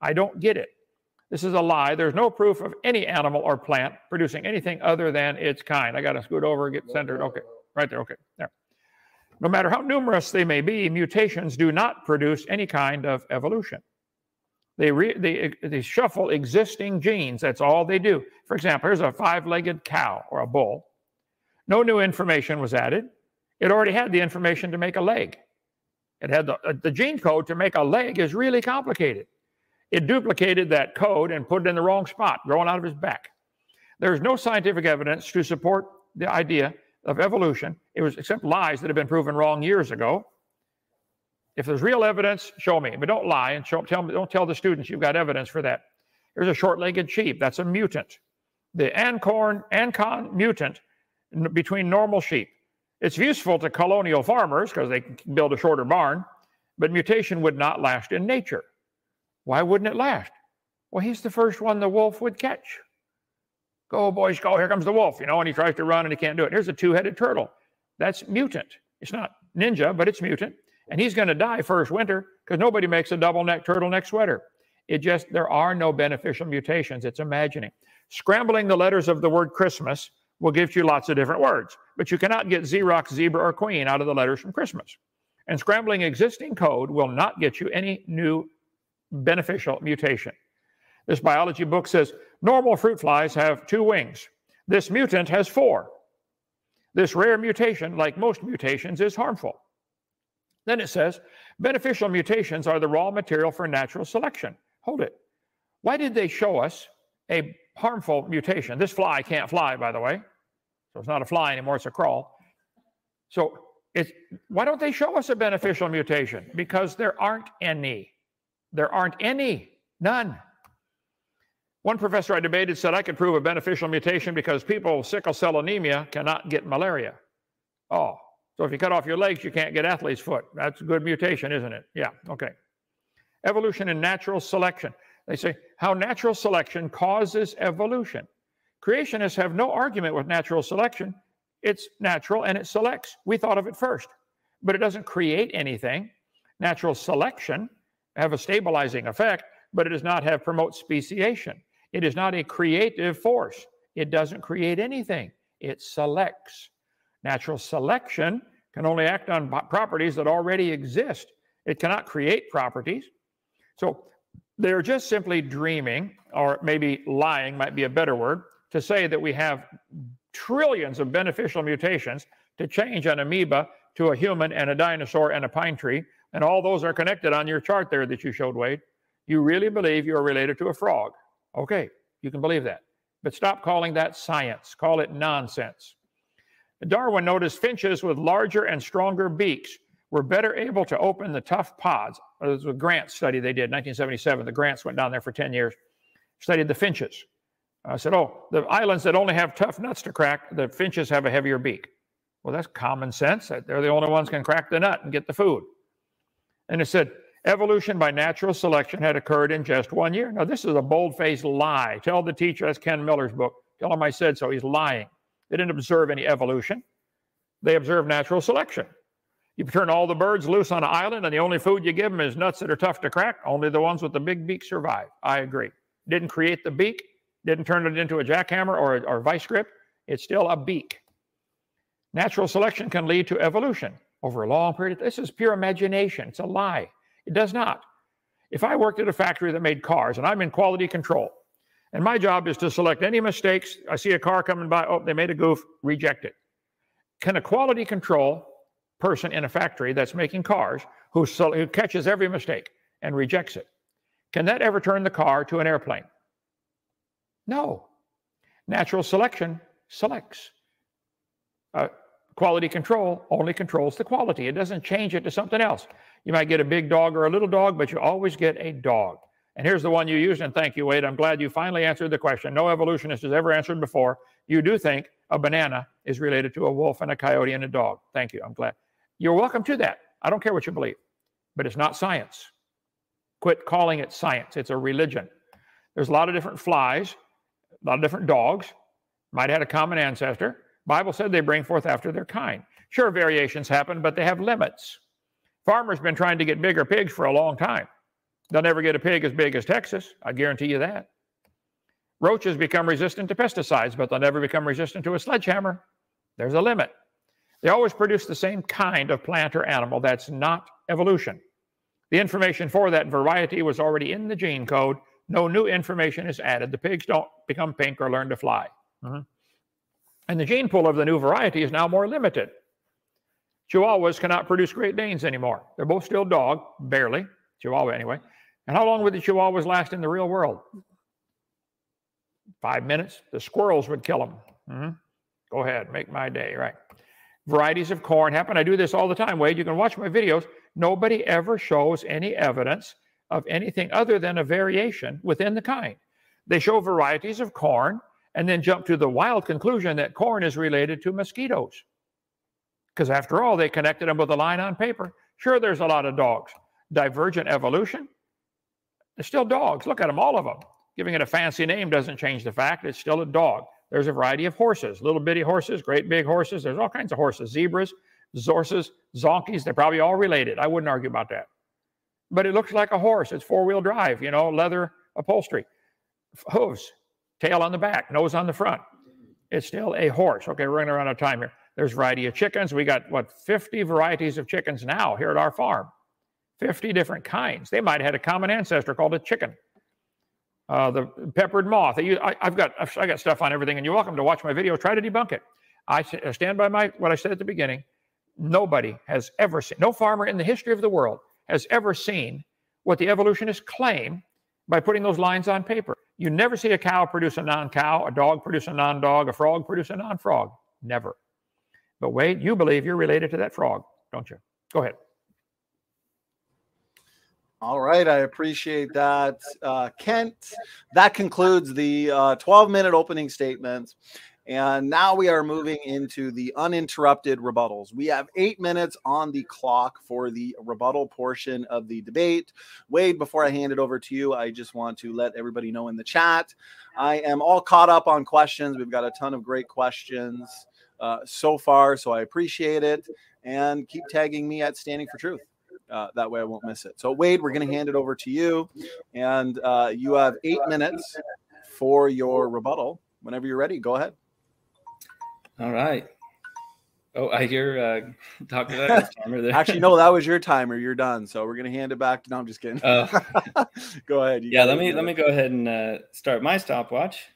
I don't get it. This is a lie. There's no proof of any animal or plant producing anything other than its kind. I got to scoot over and get centered. Okay, right there. Okay, there. No matter how numerous they may be, mutations do not produce any kind of evolution. They, re, they, they shuffle existing genes. That's all they do. For example, here's a five legged cow or a bull. No new information was added. It already had the information to make a leg. It had the, uh, the gene code to make a leg is really complicated. It duplicated that code and put it in the wrong spot, growing out of his back. There's no scientific evidence to support the idea of evolution. It was except lies that have been proven wrong years ago. If there's real evidence, show me. But don't lie and show, tell me, don't tell the students you've got evidence for that. Here's a short-legged sheep. That's a mutant. The Ancorn, Ancon mutant between normal sheep. It's useful to colonial farmers because they can build a shorter barn, but mutation would not last in nature. Why wouldn't it last? Well, he's the first one the wolf would catch. Go, boys, go. Here comes the wolf, you know, and he tries to run and he can't do it. Here's a two headed turtle. That's mutant. It's not ninja, but it's mutant. And he's going to die first winter because nobody makes a double neck turtleneck sweater. It just, there are no beneficial mutations. It's imagining. Scrambling the letters of the word Christmas will give you lots of different words, but you cannot get Xerox, zebra, or queen out of the letters from Christmas. And scrambling existing code will not get you any new beneficial mutation. This biology book says normal fruit flies have two wings. This mutant has four. This rare mutation, like most mutations, is harmful. Then it says beneficial mutations are the raw material for natural selection. Hold it. Why did they show us a harmful mutation? This fly can't fly, by the way. So it's not a fly anymore, it's a crawl. So it's, why don't they show us a beneficial mutation? Because there aren't any. There aren't any, none. One professor I debated said I could prove a beneficial mutation because people with sickle cell anemia cannot get malaria. Oh, so if you cut off your legs, you can't get athlete's foot. That's a good mutation, isn't it? Yeah, okay. Evolution and natural selection. They say how natural selection causes evolution. Creationists have no argument with natural selection. It's natural and it selects. We thought of it first, but it doesn't create anything. Natural selection have a stabilizing effect, but it does not have promote speciation. It is not a creative force. It doesn't create anything. It selects. Natural selection can only act on properties that already exist. It cannot create properties. So they're just simply dreaming, or maybe lying might be a better word, to say that we have trillions of beneficial mutations to change an amoeba to a human and a dinosaur and a pine tree, and all those are connected on your chart there that you showed, Wade. You really believe you are related to a frog. Okay, you can believe that. But stop calling that science, call it nonsense. Darwin noticed finches with larger and stronger beaks were better able to open the tough pods. It was a grant study they did, 1977. The grants went down there for 10 years, studied the finches. I said, oh, the islands that only have tough nuts to crack, the finches have a heavier beak. Well, that's common sense. They're the only ones can crack the nut and get the food. And it said, evolution by natural selection had occurred in just one year. Now, this is a bold faced lie. Tell the teacher, that's Ken Miller's book. Tell him I said so. He's lying. They didn't observe any evolution, they observed natural selection. You turn all the birds loose on an island, and the only food you give them is nuts that are tough to crack. Only the ones with the big beak survive. I agree. Didn't create the beak, didn't turn it into a jackhammer or a, or vice grip. It's still a beak. Natural selection can lead to evolution over a long period. This is pure imagination. It's a lie. It does not. If I worked at a factory that made cars and I'm in quality control, and my job is to select any mistakes, I see a car coming by, oh, they made a goof, reject it. Can a quality control person in a factory that's making cars who, who catches every mistake and rejects it, can that ever turn the car to an airplane? No. Natural selection selects. Uh, quality control only controls the quality. It doesn't change it to something else. You might get a big dog or a little dog, but you always get a dog. And here's the one you used, and thank you, Wade. I'm glad you finally answered the question. No evolutionist has ever answered before. You do think a banana is related to a wolf and a coyote and a dog. Thank you. I'm glad. You're welcome to that. I don't care what you believe, but it's not science. Quit calling it science. It's a religion. There's a lot of different flies, a lot of different dogs, might have had a common ancestor. Bible said they bring forth after their kind. Sure, variations happen, but they have limits. Farmers been trying to get bigger pigs for a long time. They'll never get a pig as big as Texas. I guarantee you that. Roaches become resistant to pesticides, but they'll never become resistant to a sledgehammer. There's a limit. They always produce the same kind of plant or animal. That's not evolution. The information for that variety was already in the gene code. No new information is added. The pigs don't become pink or learn to fly. Mm-hmm. And the gene pool of the new variety is now more limited. Chihuahuas cannot produce Great Danes anymore. They're both still dog, barely, Chihuahua anyway. And how long would the Chihuahuas last in the real world? Five minutes. The squirrels would kill them. Mm-hmm. Go ahead, make my day, right? Varieties of corn happen. I do this all the time, Wade. You can watch my videos. Nobody ever shows any evidence of anything other than a variation within the kind. They show varieties of corn and then jump to the wild conclusion that corn is related to mosquitoes. Because after all, they connected them with a line on paper. Sure, there's a lot of dogs. Divergent evolution, they're still dogs. Look at them, all of them. Giving it a fancy name doesn't change the fact it's still a dog. There's a variety of horses, little bitty horses, great big horses. There's all kinds of horses, zebras, zorses, zonkies. They're probably all related. I wouldn't argue about that. But it looks like a horse. It's four wheel drive, you know, leather upholstery, hooves, tail on the back, nose on the front. It's still a horse. Okay, we're running out of time here. There's variety of chickens. We got, what, 50 varieties of chickens now here at our farm. 50 different kinds. They might have had a common ancestor called a chicken. Uh, the peppered moth. I, have got I got stuff on everything, and you're welcome to watch my video. Try to debunk it. I stand by my what I said at the beginning. Nobody has ever seen, no farmer in the history of the world has ever seen what the evolutionists claim by putting those lines on paper. You never see a cow produce a non-cow, a dog produce a non-dog, a frog produce a non-frog. Never. But wait, you believe you're related to that frog, don't you? Go ahead. All right, I appreciate that, uh, Kent. That concludes the uh, 12 minute opening statements. And now we are moving into the uninterrupted rebuttals. We have eight minutes on the clock for the rebuttal portion of the debate. Wade, before I hand it over to you, I just want to let everybody know in the chat I am all caught up on questions. We've got a ton of great questions uh, so far, so I appreciate it. And keep tagging me at Standing for Truth. Uh, that way I won't miss it. So, Wade, we're going to hand it over to you. And uh, you have eight minutes for your rebuttal. Whenever you're ready, go ahead. All right. Oh, I hear uh, Dr. That timer there. Actually, no, that was your timer. You're done. So we're gonna hand it back. No, I'm just kidding. Uh, go ahead. Yeah, let me let me go ahead and uh, start my stopwatch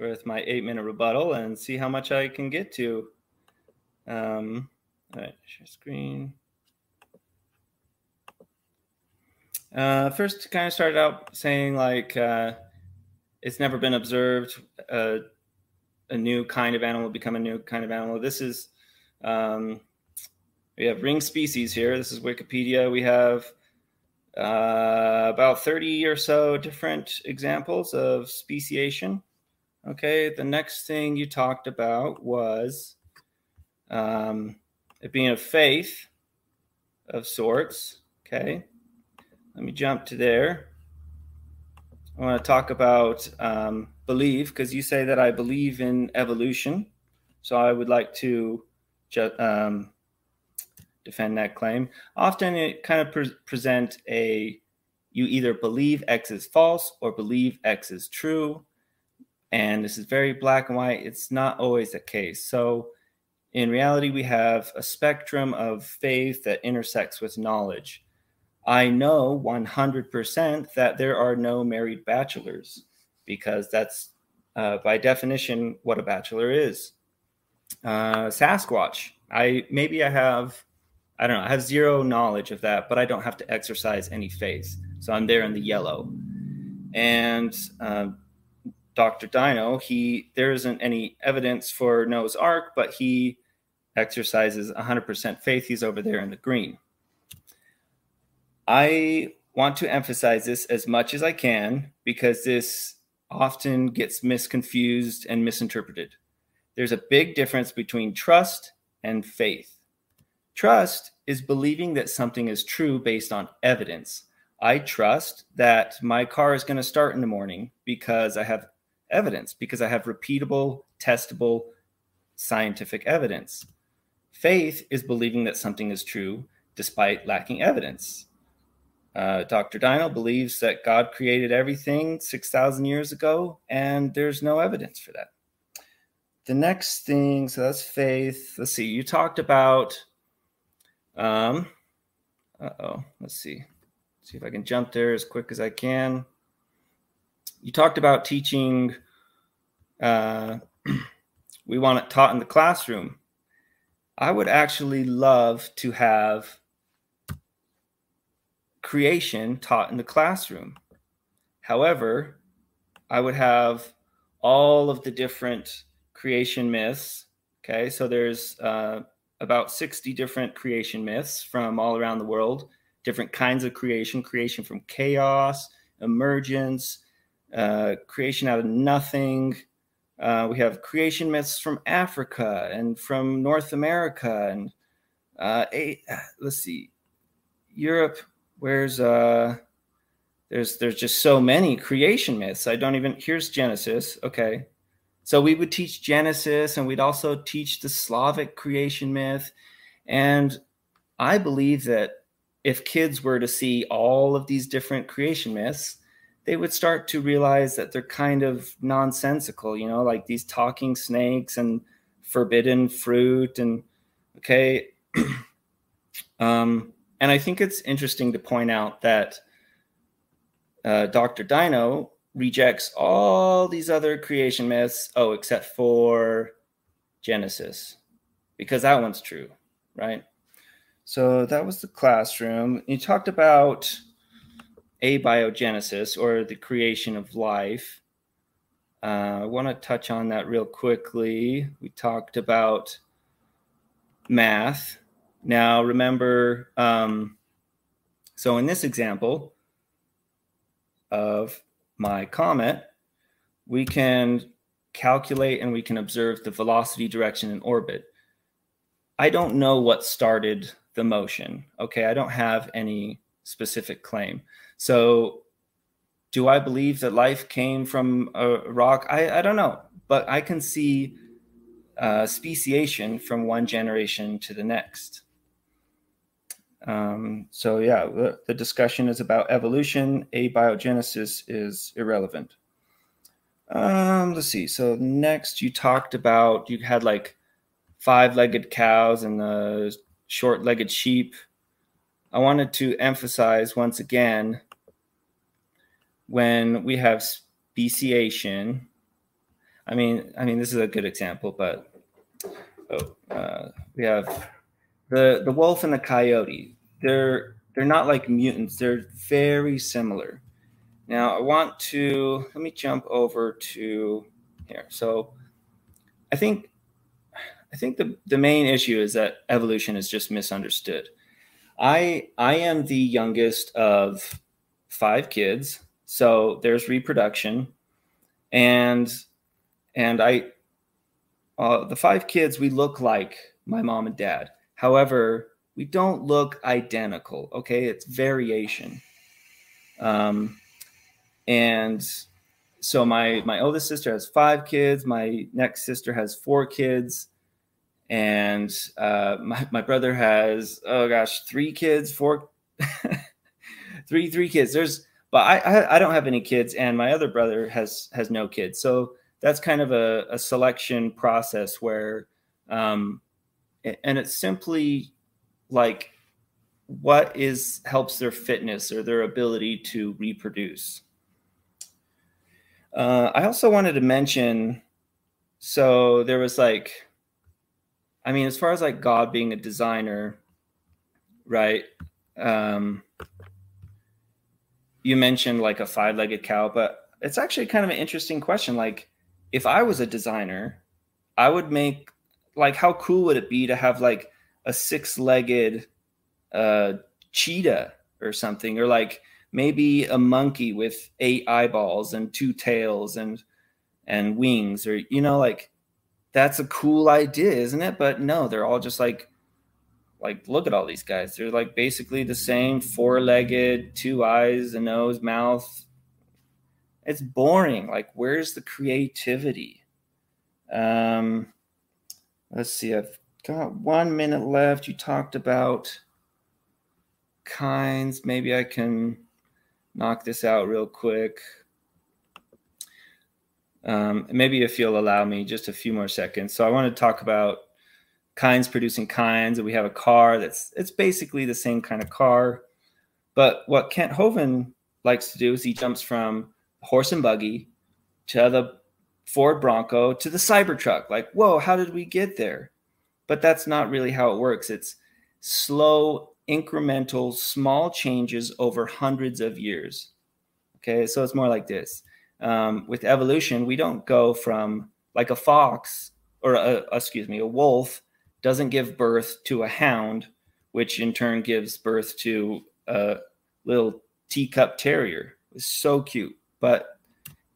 with my eight minute rebuttal and see how much I can get to. Um, all right, share screen. Uh, first, kind of started out saying like uh, it's never been observed uh, a new kind of animal become a new kind of animal. This is um, we have ring species here. This is Wikipedia. We have uh, about 30 or so different examples of speciation. Okay, the next thing you talked about was um, it being a faith of sorts. Okay, let me jump to there. I want to talk about um, believe because you say that I believe in evolution. So I would like to ju- um, defend that claim. Often it kind of pre- present a you either believe X is false or believe X is true. And this is very black and white. It's not always the case. So in reality, we have a spectrum of faith that intersects with knowledge. I know 100% that there are no married bachelors because that's uh, by definition what a bachelor is. Uh, Sasquatch. I maybe I have I don't know. I have zero knowledge of that, but I don't have to exercise any faith, so I'm there in the yellow. And uh, Dr. Dino, he there isn't any evidence for Noah's Ark, but he exercises 100% faith. He's over there in the green. I want to emphasize this as much as I can because this often gets misconfused and misinterpreted. There's a big difference between trust and faith. Trust is believing that something is true based on evidence. I trust that my car is going to start in the morning because I have evidence, because I have repeatable, testable scientific evidence. Faith is believing that something is true despite lacking evidence. Uh, Dr. Dino believes that God created everything 6,000 years ago, and there's no evidence for that. The next thing, so that's faith. Let's see, you talked about, um, uh oh, let's see. see if I can jump there as quick as I can. You talked about teaching uh, we want it taught in the classroom. I would actually love to have creation taught in the classroom. However, I would have all of the different creation myths. Okay, so there's uh, about 60 different creation myths from all around the world, different kinds of creation, creation from chaos, emergence, uh, creation out of nothing. Uh, we have creation myths from Africa and from North America and uh, eight, let's see, Europe. Where's uh, there's there's just so many creation myths. I don't even. Here's Genesis. Okay, so we would teach Genesis, and we'd also teach the Slavic creation myth. And I believe that if kids were to see all of these different creation myths, they would start to realize that they're kind of nonsensical, you know, like these talking snakes and forbidden fruit and okay. um, and I think it's interesting to point out that uh, Dr. Dino rejects all these other creation myths. Oh, except for Genesis, because that one's true, right? So that was the classroom. You talked about abiogenesis or the creation of life. Uh, I want to touch on that real quickly. We talked about math. Now, remember, um, so in this example of my comet, we can calculate and we can observe the velocity, direction, and orbit. I don't know what started the motion. Okay, I don't have any specific claim. So, do I believe that life came from a rock? I, I don't know, but I can see uh, speciation from one generation to the next. Um, so, yeah, the, the discussion is about evolution. Abiogenesis is irrelevant. Um, let's see. So, next, you talked about you had like five legged cows and the short legged sheep. I wanted to emphasize once again when we have speciation, I mean, I mean, this is a good example, but oh, uh, we have the the wolf and the coyote. They're they're not like mutants. They're very similar. Now I want to let me jump over to here. So I think I think the, the main issue is that evolution is just misunderstood. I I am the youngest of five kids. So there's reproduction, and and I, uh, the five kids, we look like my mom and dad. However, we don't look identical. Okay, it's variation. Um, and so my my oldest sister has five kids. My next sister has four kids and uh, my, my brother has oh gosh three kids four three three kids there's but I, I, I don't have any kids, and my other brother has has no kids. So that's kind of a, a selection process where, um, and it's simply like what is helps their fitness or their ability to reproduce. Uh, I also wanted to mention, so there was like, I mean, as far as like God being a designer, right? Um, you mentioned like a five-legged cow, but it's actually kind of an interesting question. Like, if I was a designer, I would make like how cool would it be to have like a six-legged uh, cheetah or something, or like maybe a monkey with eight eyeballs and two tails and and wings, or you know, like that's a cool idea, isn't it? But no, they're all just like like look at all these guys. They're like basically the same four-legged two eyes a nose mouth. It's boring. Like where's the creativity? Um let's see i've got one minute left. You talked about kinds. Maybe i can knock this out real quick. Um, maybe if you'll allow me just a few more seconds. So i want to talk about kinds producing kinds and we have a car that's it's basically the same kind of car but what kent hovind likes to do is he jumps from horse and buggy to the Ford Bronco to the Cybertruck. Like, whoa, how did we get there? But that's not really how it works. It's slow, incremental, small changes over hundreds of years. Okay, so it's more like this. Um, with evolution, we don't go from like a fox or a, excuse me, a wolf doesn't give birth to a hound, which in turn gives birth to a little teacup terrier. It's so cute. But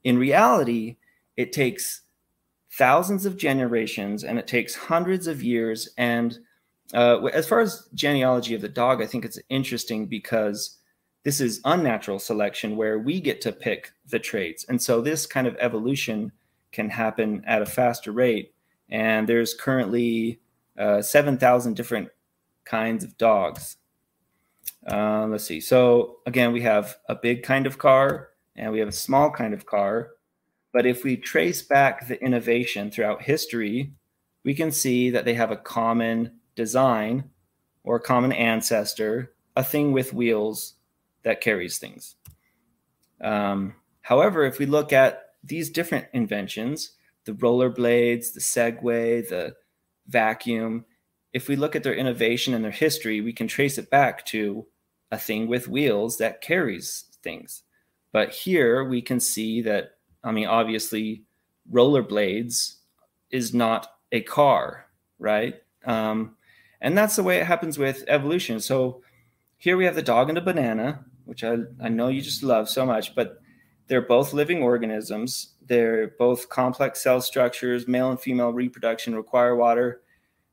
in reality, it takes thousands of generations and it takes hundreds of years. And uh, as far as genealogy of the dog, I think it's interesting because this is unnatural selection where we get to pick the traits. And so this kind of evolution can happen at a faster rate. And there's currently uh, 7,000 different kinds of dogs. Uh, let's see. So again, we have a big kind of car and we have a small kind of car. But if we trace back the innovation throughout history, we can see that they have a common design or a common ancestor, a thing with wheels that carries things. Um, however, if we look at these different inventions, the rollerblades, the Segway, the vacuum, if we look at their innovation and their history, we can trace it back to a thing with wheels that carries things. But here we can see that, I mean, obviously, rollerblades is not a car, right? Um, and that's the way it happens with evolution. So here we have the dog and the banana, which I, I know you just love so much, but they're both living organisms. They're both complex cell structures, male and female reproduction require water.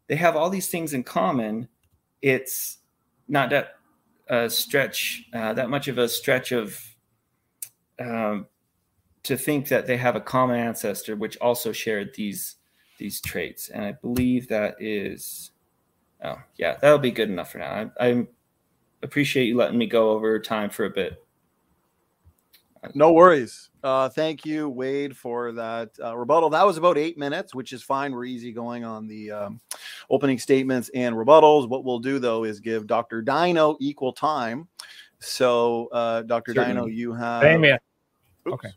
They have all these things in common. It's not that a stretch, uh, that much of a stretch of um, to think that they have a common ancestor which also shared these these traits. And I believe that is, oh yeah, that'll be good enough for now. I, I appreciate you letting me go over time for a bit. No worries. Uh, thank you, Wade, for that uh, rebuttal. That was about eight minutes, which is fine. We're easy going on the um, opening statements and rebuttals. What we'll do, though, is give Dr. Dino equal time. So, uh, Dr. Certainly. Dino, you have. Amen. Okay.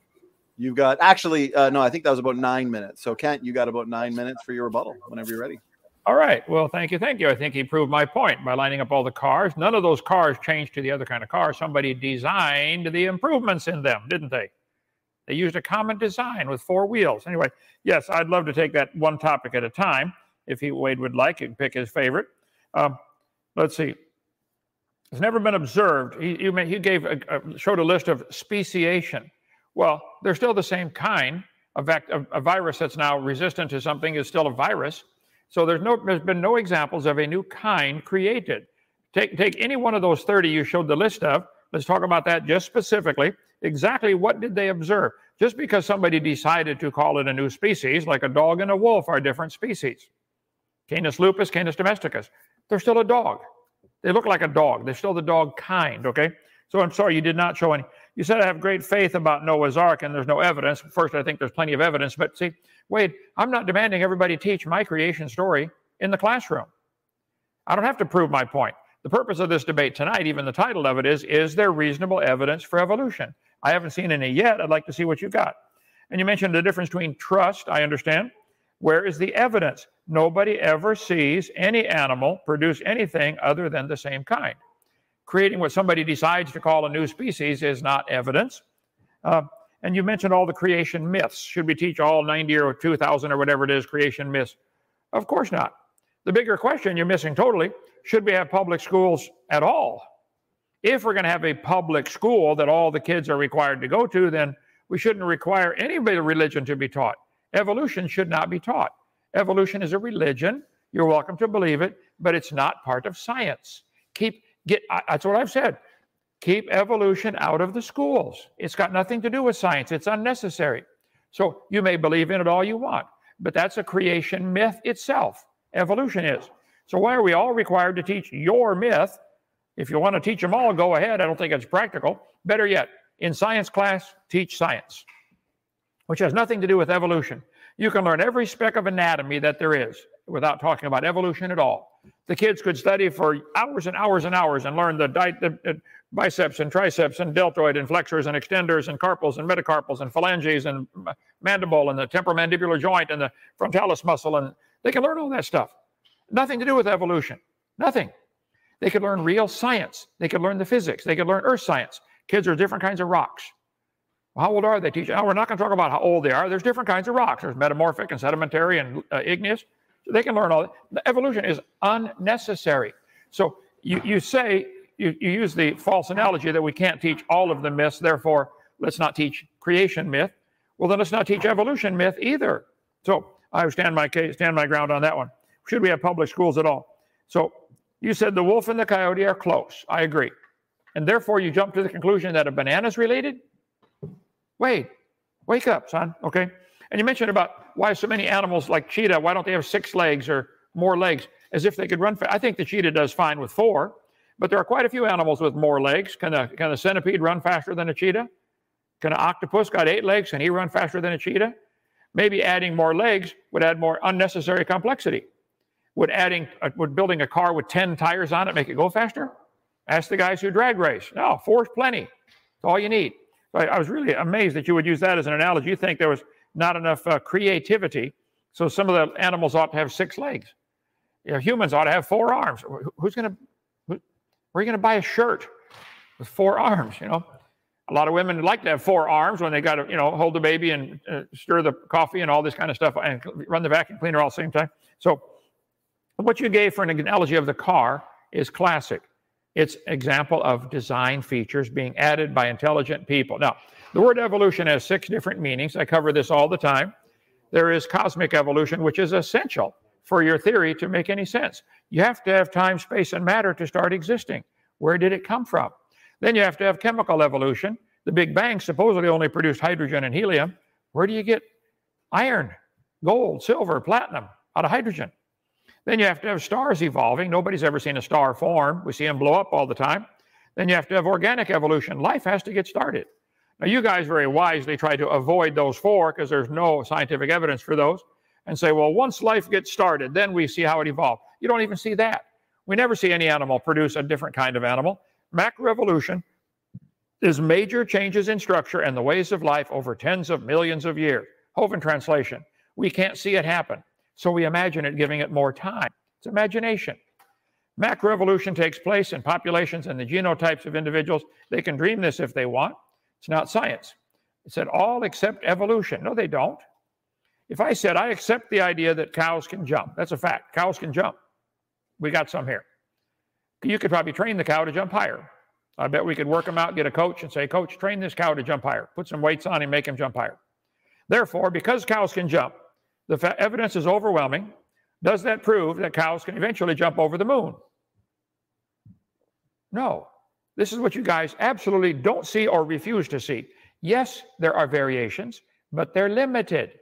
You've got actually, uh, no, I think that was about nine minutes. So, Kent, you got about nine minutes for your rebuttal whenever you're ready. All right. Well, thank you. Thank you. I think he proved my point by lining up all the cars. None of those cars changed to the other kind of car. Somebody designed the improvements in them, didn't they? They used a common design with four wheels. Anyway, yes, I'd love to take that one topic at a time. If he Wade would like, can pick his favorite. Um, let's see. It's never been observed. He, he gave a, a, showed a list of speciation. Well, they're still the same kind. A, vac, a, a virus that's now resistant to something is still a virus. So there's no, there's been no examples of a new kind created. Take, take any one of those 30 you showed the list of. Let's talk about that just specifically. Exactly what did they observe? Just because somebody decided to call it a new species, like a dog and a wolf are different species. Canis lupus, Canis domesticus. They're still a dog. They look like a dog. They're still the dog kind, okay? So I'm sorry you did not show any. You said I have great faith about Noah's Ark and there's no evidence. First, I think there's plenty of evidence, but see, Wade, I'm not demanding everybody teach my creation story in the classroom. I don't have to prove my point. The purpose of this debate tonight, even the title of it is Is there reasonable evidence for evolution? I haven't seen any yet. I'd like to see what you've got. And you mentioned the difference between trust, I understand. Where is the evidence? Nobody ever sees any animal produce anything other than the same kind. Creating what somebody decides to call a new species is not evidence. Uh, and you mentioned all the creation myths. Should we teach all 90 or 2,000 or whatever it is creation myths? Of course not. The bigger question you're missing totally should we have public schools at all? If we're going to have a public school that all the kids are required to go to, then we shouldn't require any religion to be taught. Evolution should not be taught. Evolution is a religion. You're welcome to believe it, but it's not part of science. Keep get that's what I've said. Keep evolution out of the schools. It's got nothing to do with science. It's unnecessary. So you may believe in it all you want, but that's a creation myth itself. Evolution is. So why are we all required to teach your myth if you want to teach them all, go ahead. I don't think it's practical. Better yet, in science class, teach science, which has nothing to do with evolution. You can learn every speck of anatomy that there is without talking about evolution at all. The kids could study for hours and hours and hours and learn the, di- the, the biceps and triceps and deltoid and flexors and extenders and carpals and metacarpals and phalanges and mandible and the temporomandibular joint and the frontalis muscle. And they can learn all that stuff. Nothing to do with evolution. Nothing. They could learn real science. They could learn the physics. They could learn earth science. Kids are different kinds of rocks. How old are they, teacher? Now, we're not going to talk about how old they are. There's different kinds of rocks. There's metamorphic and sedimentary and uh, igneous. They can learn all that. Evolution is unnecessary. So you, you say, you, you use the false analogy that we can't teach all of the myths, therefore, let's not teach creation myth. Well, then let's not teach evolution myth either. So I stand my case, stand my ground on that one. Should we have public schools at all? So you said the wolf and the coyote are close. I agree. And therefore, you jump to the conclusion that a banana is related? Wait, wake up, son. Okay. And you mentioned about why so many animals like cheetah, why don't they have six legs or more legs as if they could run? I think the cheetah does fine with four, but there are quite a few animals with more legs. Can a, can a centipede run faster than a cheetah? Can an octopus got eight legs? Can he run faster than a cheetah? Maybe adding more legs would add more unnecessary complexity. Would adding, uh, would building a car with 10 tires on it make it go faster? Ask the guys who drag race. No, four's plenty. It's all you need. I, I was really amazed that you would use that as an analogy. You think there was not enough uh, creativity, so some of the animals ought to have six legs. You know, humans ought to have four arms. Who's going to, who, where are you going to buy a shirt with four arms? You know, a lot of women like to have four arms when they got to, you know, hold the baby and uh, stir the coffee and all this kind of stuff and run the vacuum cleaner all at the same time. So, what you gave for an analogy of the car is classic. It's example of design features being added by intelligent people. Now, the word evolution has six different meanings. I cover this all the time. There is cosmic evolution, which is essential for your theory to make any sense. You have to have time, space, and matter to start existing. Where did it come from? Then you have to have chemical evolution. The Big Bang supposedly only produced hydrogen and helium. Where do you get iron, gold, silver, platinum out of hydrogen? Then you have to have stars evolving. Nobody's ever seen a star form. We see them blow up all the time. Then you have to have organic evolution. Life has to get started. Now, you guys very wisely try to avoid those four because there's no scientific evidence for those and say, well, once life gets started, then we see how it evolved. You don't even see that. We never see any animal produce a different kind of animal. Macroevolution is major changes in structure and the ways of life over tens of millions of years. Hovind translation. We can't see it happen. So we imagine it giving it more time. It's imagination. Macroevolution takes place in populations and the genotypes of individuals. They can dream this if they want. It's not science. It said all accept evolution. No, they don't. If I said I accept the idea that cows can jump, that's a fact. Cows can jump. We got some here. You could probably train the cow to jump higher. I bet we could work them out, get a coach, and say, Coach, train this cow to jump higher. Put some weights on him, make him jump higher. Therefore, because cows can jump, the evidence is overwhelming. Does that prove that cows can eventually jump over the moon? No. This is what you guys absolutely don't see or refuse to see. Yes, there are variations, but they're limited.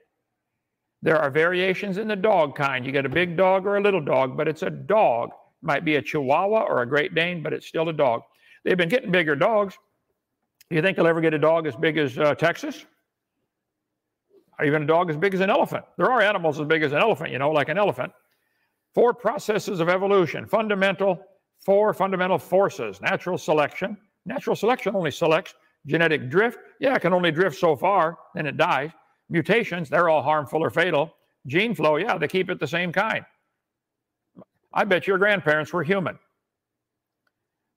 There are variations in the dog kind. You get a big dog or a little dog, but it's a dog. Might be a Chihuahua or a Great Dane, but it's still a dog. They've been getting bigger dogs. Do you think they'll ever get a dog as big as uh, Texas? or even a dog as big as an elephant. There are animals as big as an elephant, you know, like an elephant. Four processes of evolution, fundamental, four fundamental forces natural selection. Natural selection only selects genetic drift. Yeah, it can only drift so far, then it dies. Mutations, they're all harmful or fatal. Gene flow, yeah, they keep it the same kind. I bet your grandparents were human.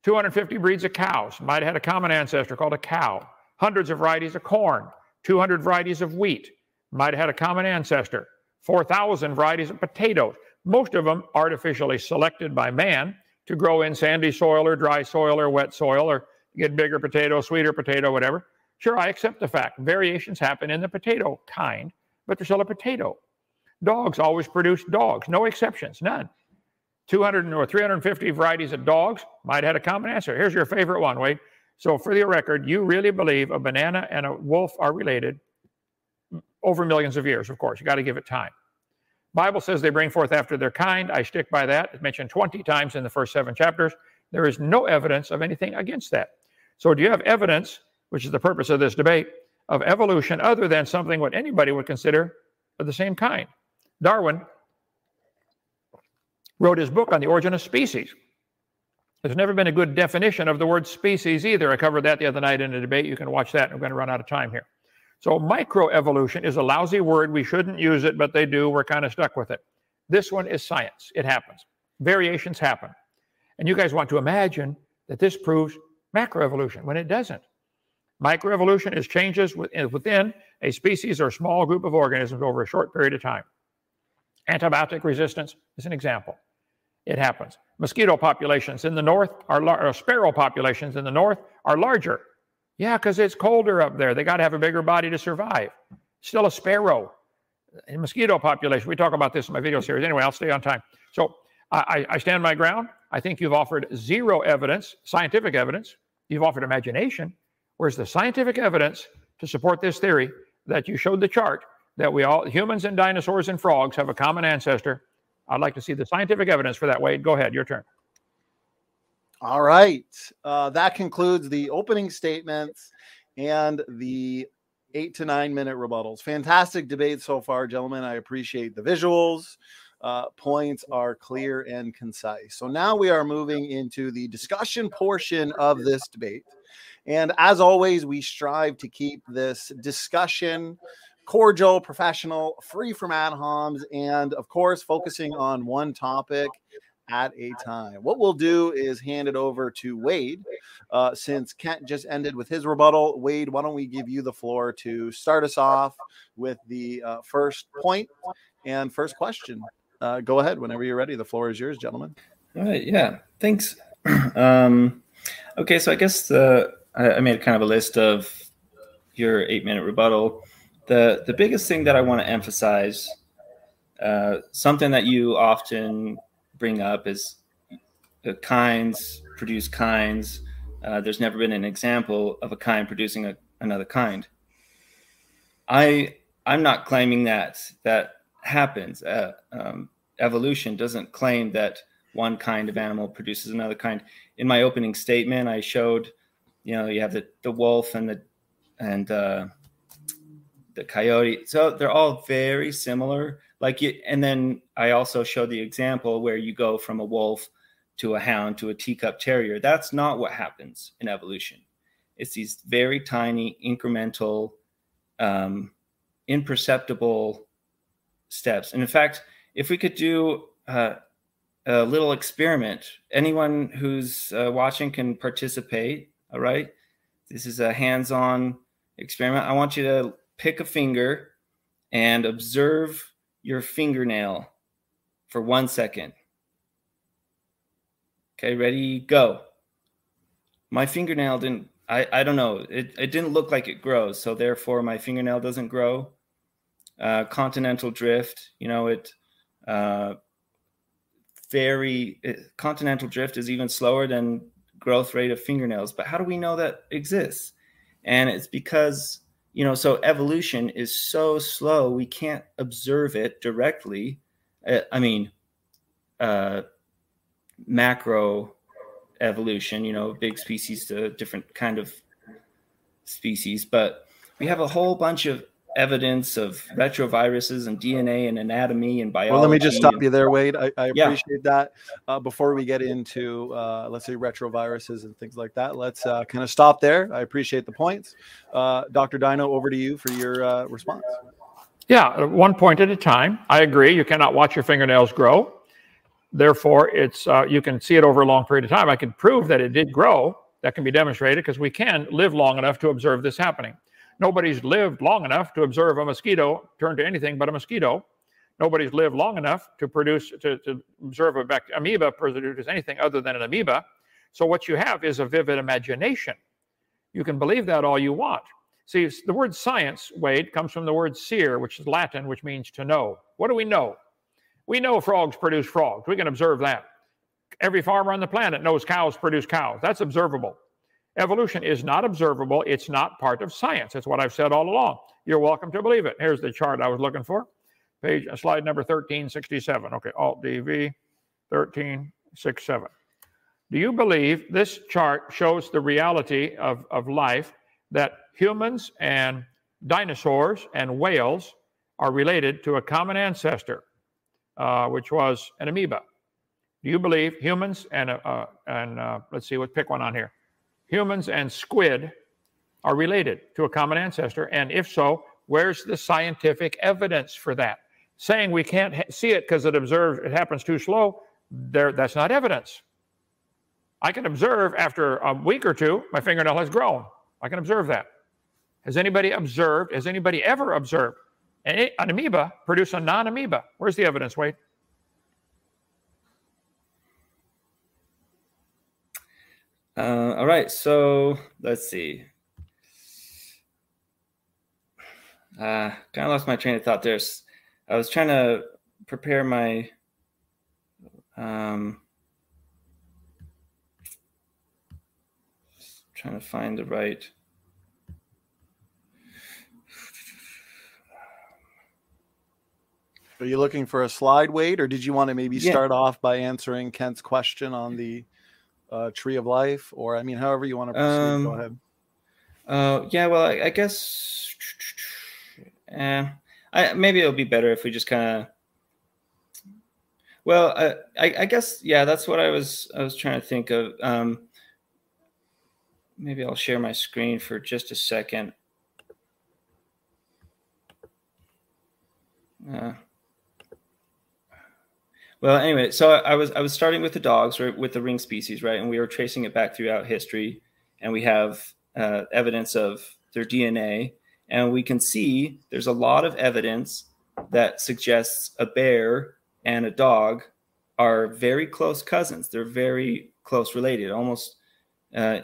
250 breeds of cows might have had a common ancestor called a cow. Hundreds of varieties of corn, 200 varieties of wheat, might have had a common ancestor. 4,000 varieties of potatoes, most of them artificially selected by man to grow in sandy soil or dry soil or wet soil or get bigger potato, sweeter potato, whatever. Sure, I accept the fact variations happen in the potato kind, but they're still a potato. Dogs always produce dogs, no exceptions, none. 200 or 350 varieties of dogs might have had a common answer. Here's your favorite one, Wade. So, for the record, you really believe a banana and a wolf are related over millions of years, of course. You got to give it time. Bible says they bring forth after their kind. I stick by that. It's mentioned 20 times in the first seven chapters. There is no evidence of anything against that. So, do you have evidence, which is the purpose of this debate, of evolution other than something what anybody would consider of the same kind? Darwin wrote his book on the origin of species. There's never been a good definition of the word species either. I covered that the other night in a debate. You can watch that. I'm going to run out of time here. So, microevolution is a lousy word. We shouldn't use it, but they do. We're kind of stuck with it. This one is science. It happens. Variations happen. And you guys want to imagine that this proves macroevolution when it doesn't. Microevolution is changes eh, within a species or small group of organisms over a short period of time. Antibiotic resistance is an example. It happens. Mosquito populations in the north are lar- sparrow populations in the north are larger. Yeah, because it's colder up there. They got to have a bigger body to survive. Still a sparrow. In mosquito population, we talk about this in my video series. Anyway, I'll stay on time. So I, I stand my ground. I think you've offered zero evidence, scientific evidence. You've offered imagination. Where's the scientific evidence to support this theory that you showed the chart that we all, humans and dinosaurs and frogs, have a common ancestor? I'd like to see the scientific evidence for that, Wade. Go ahead, your turn. All right. Uh, that concludes the opening statements and the eight to nine minute rebuttals. Fantastic debate so far, gentlemen. I appreciate the visuals. Uh, points are clear and concise. So now we are moving into the discussion portion of this debate. And as always, we strive to keep this discussion cordial, professional, free from ad homs, and of course, focusing on one topic at a time. What we'll do is hand it over to Wade. Uh, since Kent just ended with his rebuttal, Wade, why don't we give you the floor to start us off with the uh, first point and first question? Uh, go ahead whenever you're ready. The floor is yours, gentlemen. All right. Yeah. Thanks. um, okay. So I guess the I, I made kind of a list of your eight minute rebuttal. The the biggest thing that I want to emphasize, uh, something that you often bring up is the kinds produce kinds. Uh, there's never been an example of a kind producing a, another kind. I I'm not claiming that that happens. Uh, um, evolution doesn't claim that one kind of animal produces another kind. In my opening statement, I showed, you know, you have the the wolf and the and uh, the coyote. So they're all very similar. Like you, and then I also show the example where you go from a wolf to a hound to a teacup terrier. That's not what happens in evolution. It's these very tiny, incremental, um, imperceptible steps. And in fact, if we could do uh, a little experiment, anyone who's uh, watching can participate. All right. This is a hands on experiment. I want you to pick a finger and observe your fingernail for one second. Okay, ready, go. My fingernail didn't, I, I don't know, it, it didn't look like it grows. So therefore, my fingernail doesn't grow. Uh, continental drift, you know, it, uh, very, it, continental drift is even slower than growth rate of fingernails. But how do we know that exists? And it's because you know so evolution is so slow we can't observe it directly. Uh, i mean uh macro evolution you know big species to different kind of species but we have a whole bunch of evidence of retroviruses and DNA and anatomy and biology. Well, let me just stop you there, Wade. I, I yeah. appreciate that. Uh, before we get into, uh, let's say, retroviruses and things like that, let's uh, kind of stop there. I appreciate the points. Uh, Dr. Dino, over to you for your uh, response. Yeah, one point at a time. I agree. You cannot watch your fingernails grow. Therefore, it's uh, you can see it over a long period of time. I can prove that it did grow. That can be demonstrated because we can live long enough to observe this happening. Nobody's lived long enough to observe a mosquito turn to anything but a mosquito. Nobody's lived long enough to produce to, to observe a bact- amoeba produce anything other than an amoeba. So what you have is a vivid imagination. You can believe that all you want. See, the word science, Wade, comes from the word "seer," which is Latin, which means to know. What do we know? We know frogs produce frogs. We can observe that. Every farmer on the planet knows cows produce cows. That's observable. Evolution is not observable. It's not part of science. That's what I've said all along. You're welcome to believe it. Here's the chart I was looking for. Page, uh, slide number 1367. Okay, Alt DV 1367. Do you believe this chart shows the reality of, of life that humans and dinosaurs and whales are related to a common ancestor, uh, which was an amoeba? Do you believe humans and uh, uh, and uh, let's see, what pick one on here. Humans and squid are related to a common ancestor, and if so, where's the scientific evidence for that? Saying we can't see it because it observes it happens too slow, there that's not evidence. I can observe after a week or two, my fingernail has grown. I can observe that. Has anybody observed? Has anybody ever observed an, an amoeba produce a non-amoeba? Where's the evidence, Wade? Uh, all right, so let's see. Uh, kind of lost my train of thought. There's, I was trying to prepare my, um, trying to find the right. Are you looking for a slide, Wade, or did you want to maybe Yeah. start off by answering Kent's question on the uh, tree of life? Or, I mean, however you want to proceed, go Um, ahead. Uh, yeah, well, I, I guess, uh, I maybe it'll be better if we just kind of. Well, I, I, I guess yeah, that's what I was I was trying to think of. Um, maybe I'll share my screen for just a second. Uh, well, anyway, so I, was I was starting with the dogs, right, with the ring species, right, and we were tracing it back throughout history, and we have uh, evidence of their DNA, and we can see there's a lot of evidence that suggests a bear and a dog are very close cousins. They're very close related, almost. Uh,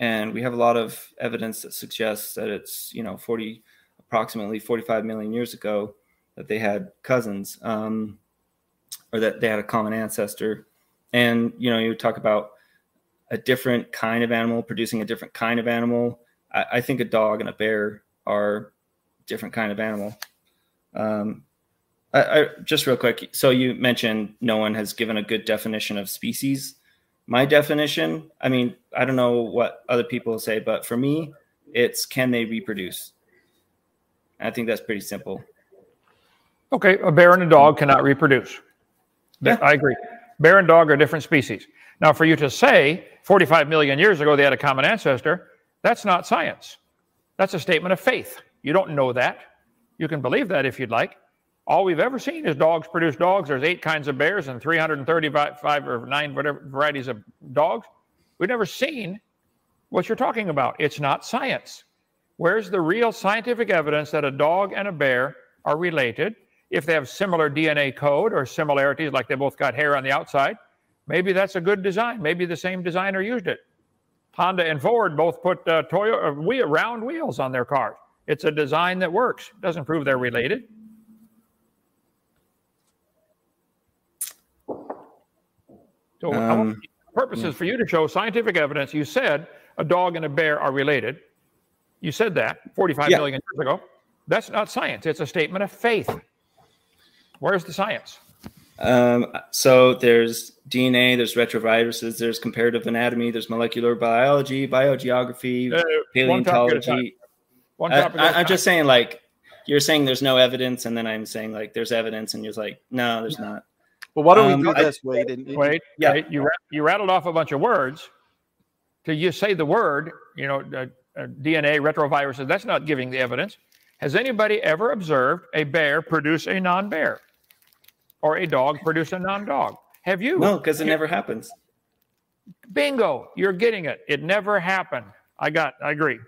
and we have a lot of evidence that suggests that it's you know 40 approximately 45 million years ago that they had cousins um, or that they had a common ancestor. And you know you talk about a different kind of animal producing a different kind of animal. I, I think a dog and a bear are different kind of animal. Um, I, I, just real quick so you mentioned no one has given a good definition of species. My definition i mean i don't know what other people say but for me it's can they reproduce? I think that's pretty simple. Okay, a bear and a dog cannot reproduce. Yeah. I agree. Bear and dog are different species. Now, for you to say 45 million years ago they had a common ancestor, that's not science. That's a statement of faith. You don't know that. You can believe that if you'd like. All we've ever seen is dogs produce dogs. There's eight kinds of bears and 335 or nine whatever varieties of dogs. We've never seen what you're talking about. It's not science. Where's the real scientific evidence that a dog and a bear are related? If they have similar DNA code or similarities, like they both got hair on the outside, maybe that's a good design. Maybe the same designer used it. Honda and Ford both put uh, Toyota uh, wheel, round wheels on their cars. It's a design that works. Doesn't prove they're related. So, Um, purposes for you to show scientific evidence. You said a dog and a bear are related. You said that 45 Yeah. million years ago. That's not science. It's a statement of faith. Where's the science? Um, so there's DNA, there's retroviruses, there's comparative anatomy, there's molecular biology, biogeography, Uh, one topic at a time. paleontology. One I, topic at a I, I'm just saying, like, you're saying there's no evidence, and then I'm saying like there's evidence, and you're like, no, there's not. Well, why don't um, we do I- this, Wade? And, and- Wait, Yeah. wait, you ra- you rattled off a bunch of words. To you say the word, you know, uh, uh, DNA retroviruses. That's not giving the evidence. Has anybody ever observed a bear produce a non-bear, or a dog produce a non-dog? Have you? No, because it never happens. Bingo! You're getting it. It never happened. I got. I agree.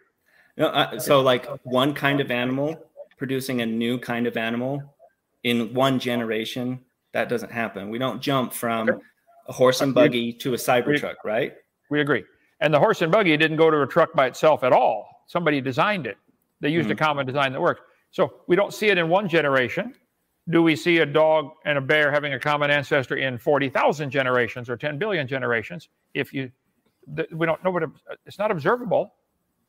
No, I, so like one kind of animal producing a new kind of animal in one generation, that doesn't happen. We don't jump from a horse and buggy to a Cybertruck, right? We agree. And the horse and buggy didn't go to a truck by itself at all. Somebody designed it. They used a mm. common design that works. So we don't see it in one generation. Do we see a dog and a bear having a common ancestor in 40,000 generations or 10 billion generations? If you, th- we don't know what, it's not observable.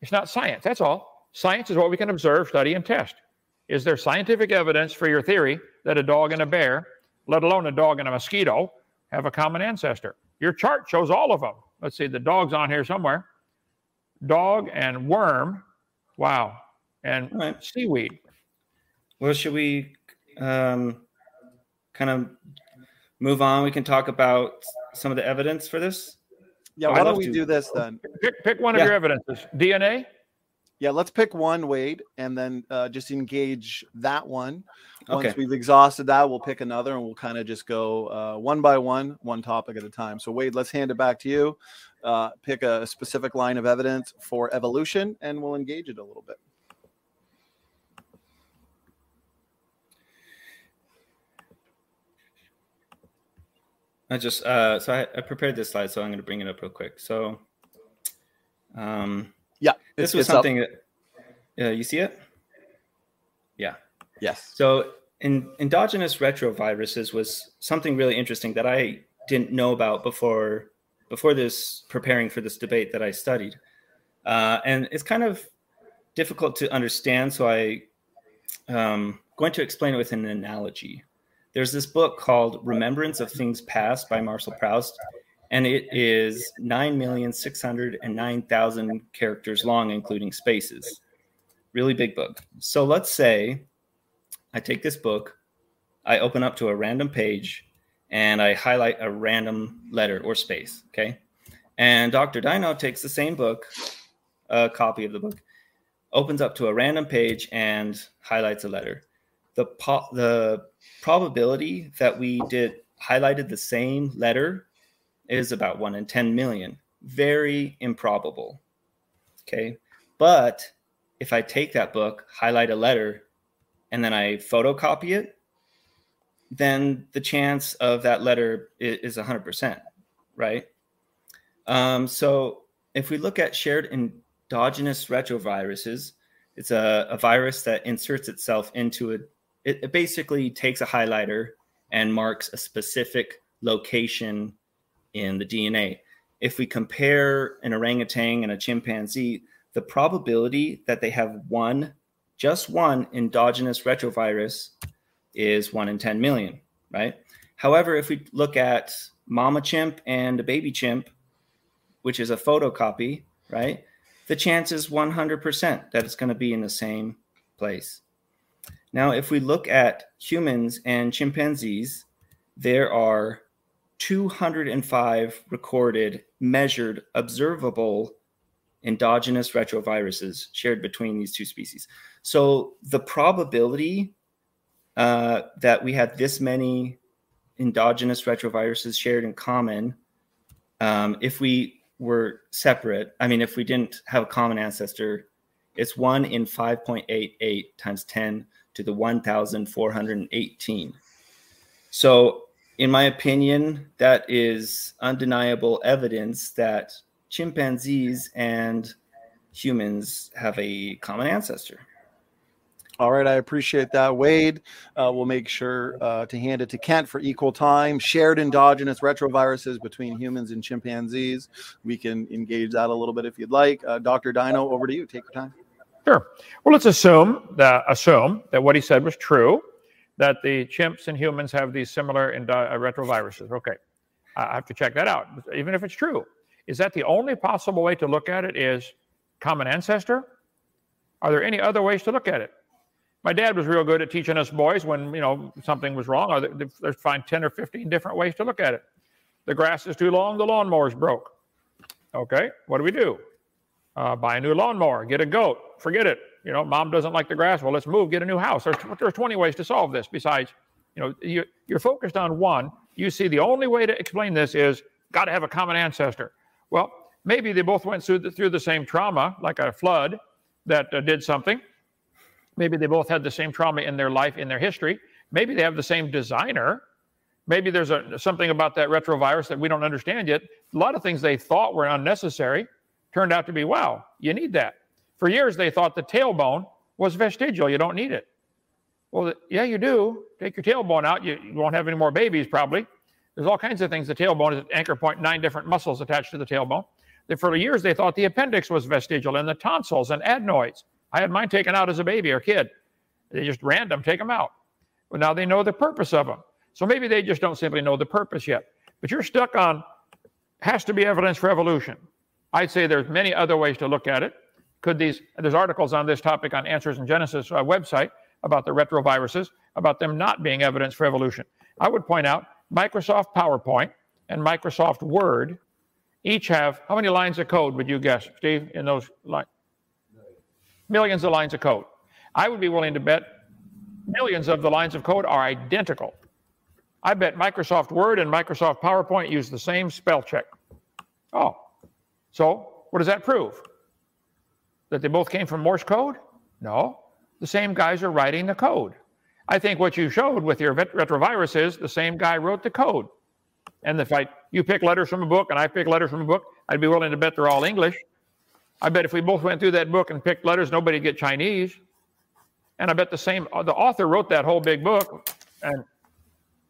It's not science. That's all. Science is what we can observe, study, and test. Is there scientific evidence for your theory that a dog and a bear, let alone a dog and a mosquito, have a common ancestor? Your chart shows all of them. Let's see, the dog's on here somewhere. Dog and worm. Wow. And right. seaweed. Well, should we um, kind of move on, we can talk about some of the evidence for this. Yeah, why don't we to. do this then? Pick, pick one of your evidences. DNA. Yeah, let's pick one, Wade, and then uh, just engage that one. Once okay. we've exhausted that, we'll pick another, and we'll kind of just go uh, one by one, one topic at a time. So, Wade, let's hand it back to you. Uh, pick a specific line of evidence for evolution, and we'll engage it a little bit. I just uh, so I, I, prepared this slide, so I'm going to bring it up real quick. So, um, yeah, this was something up. that uh, you see it. Yeah. Yes. So, in, endogenous retroviruses was something really interesting that I didn't know about before before this preparing for this debate that I studied, uh, and it's kind of difficult to understand. So I um, going to explain it with an analogy. There's this book called Remembrance of Things Past by Marcel Proust, and it is 9,609,000 characters long, including spaces. Really big book. So let's say I take this book, I open up to a random page, and I highlight a random letter or space. Okay. And Dr. Dino takes the same book, a copy of the book, opens up to a random page and highlights a letter the po- the probability that we did highlighted the same letter is about 1 in 10 million. Very improbable okay? But if i take that book highlight a letter and then i photocopy it then the chance of that letter is 100% right? Um, so if we look at shared endogenous retroviruses it's a, a virus that inserts itself into a it, it basically takes a highlighter and marks a specific location in the DNA. If we compare an orangutan and a chimpanzee, the probability that they have one, just one endogenous retrovirus is one in 10 million, right? However, if we look at mama chimp and a baby chimp, which is a photocopy, right? The chance is 100% that it's going to be in the same place. Now, if we look at humans and chimpanzees, there are 205 recorded, measured, observable endogenous retroviruses shared between these two species. So the probability uh, that we had this many endogenous retroviruses shared in common, um, if we were separate, I mean, if we didn't have a common ancestor, it's one in 5.88 times 10 to the 1,418. So, in my opinion, that is undeniable evidence that chimpanzees and humans have a common ancestor. All right, I appreciate that, Wade. Uh, we'll make sure uh, to hand it to Kent for equal time. Shared endogenous retroviruses between humans and chimpanzees. We can engage that a little bit if you'd like. Uh, Dr. Dino, over to you. Take your time. Sure. Well, let's assume that assume that what he said was true, that the chimps and humans have these similar uh, retroviruses. Okay, I have to check that out. Even if it's true, is that the only possible way to look at it? Is common ancestor? Are there any other ways to look at it? My dad was real good at teaching us boys when you know something was wrong. There's find ten or fifteen different ways to look at it. The grass is too long. The lawnmower's broke. Okay, what do we do? Uh, buy a new lawnmower, get a goat, forget it. You know, mom doesn't like the grass. Well, let's move, get a new house. There's, there's 20 ways to solve this. Besides, you know, you, you're focused on one. You see the only way to explain this is got to have a common ancestor. Well, maybe they both went through the, through the same trauma, like a flood that uh, did something. Maybe they both had the same trauma in their life, in their history. Maybe they have the same designer. Maybe there's a, something about that retrovirus that we don't understand yet. A lot of things they thought were unnecessary turned out to be, wow, you need that. For years, they thought the tailbone was vestigial. You don't need it. Well, yeah, you do. Take your tailbone out, you, you won't have any more babies probably. There's all kinds of things. The tailbone is an anchor point, nine different muscles attached to the tailbone. For years, they thought the appendix was vestigial and the tonsils and adenoids. I had mine taken out as a baby or kid. They just random take them out. But now they know the purpose of them. So maybe they just don't simply know the purpose yet. But you're stuck on has to be evidence for evolution. I'd say there's many other ways to look at it. Could these, there's articles on this topic on Answers in Genesis uh, website about the retroviruses, about them not being evidence for evolution. I would point out Microsoft PowerPoint and Microsoft Word each have how many lines of code would you guess, Steve, in those lines? Millions of lines of code. I would be willing to bet millions of the lines of code are identical. I bet Microsoft Word and Microsoft PowerPoint use the same spell check. Oh, so what does that prove? That they both came from Morse code? No, the same guys are writing the code. I think what you showed with your retrovirus is the same guy wrote the code. And if I you pick letters from a book and I pick letters from a book, I'd be willing to bet they're all English. I bet if we both went through that book and picked letters, nobody'd get Chinese. And I bet the same the author wrote that whole big book, and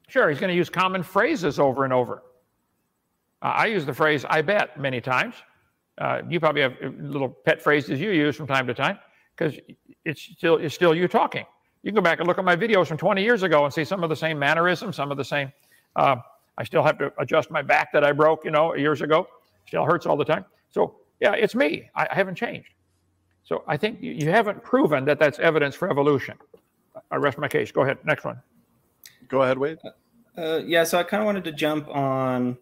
sure, he's going to use common phrases over and over. Uh, I use the phrase "I bet" many times. Uh, you probably have little pet phrases you use from time to time because it's still it's still you talking. You can go back and look at my videos from 20 years ago and see some of the same mannerisms, some of the same. Uh, I still have to adjust my back that I broke, you know, years ago. Still hurts all the time. So yeah, it's me. I, I haven't changed. So I think you, you haven't proven that that's evidence for evolution. I rest my case. Go ahead. Next one. Go ahead, Wade. Uh, yeah. So I kind of wanted to jump on.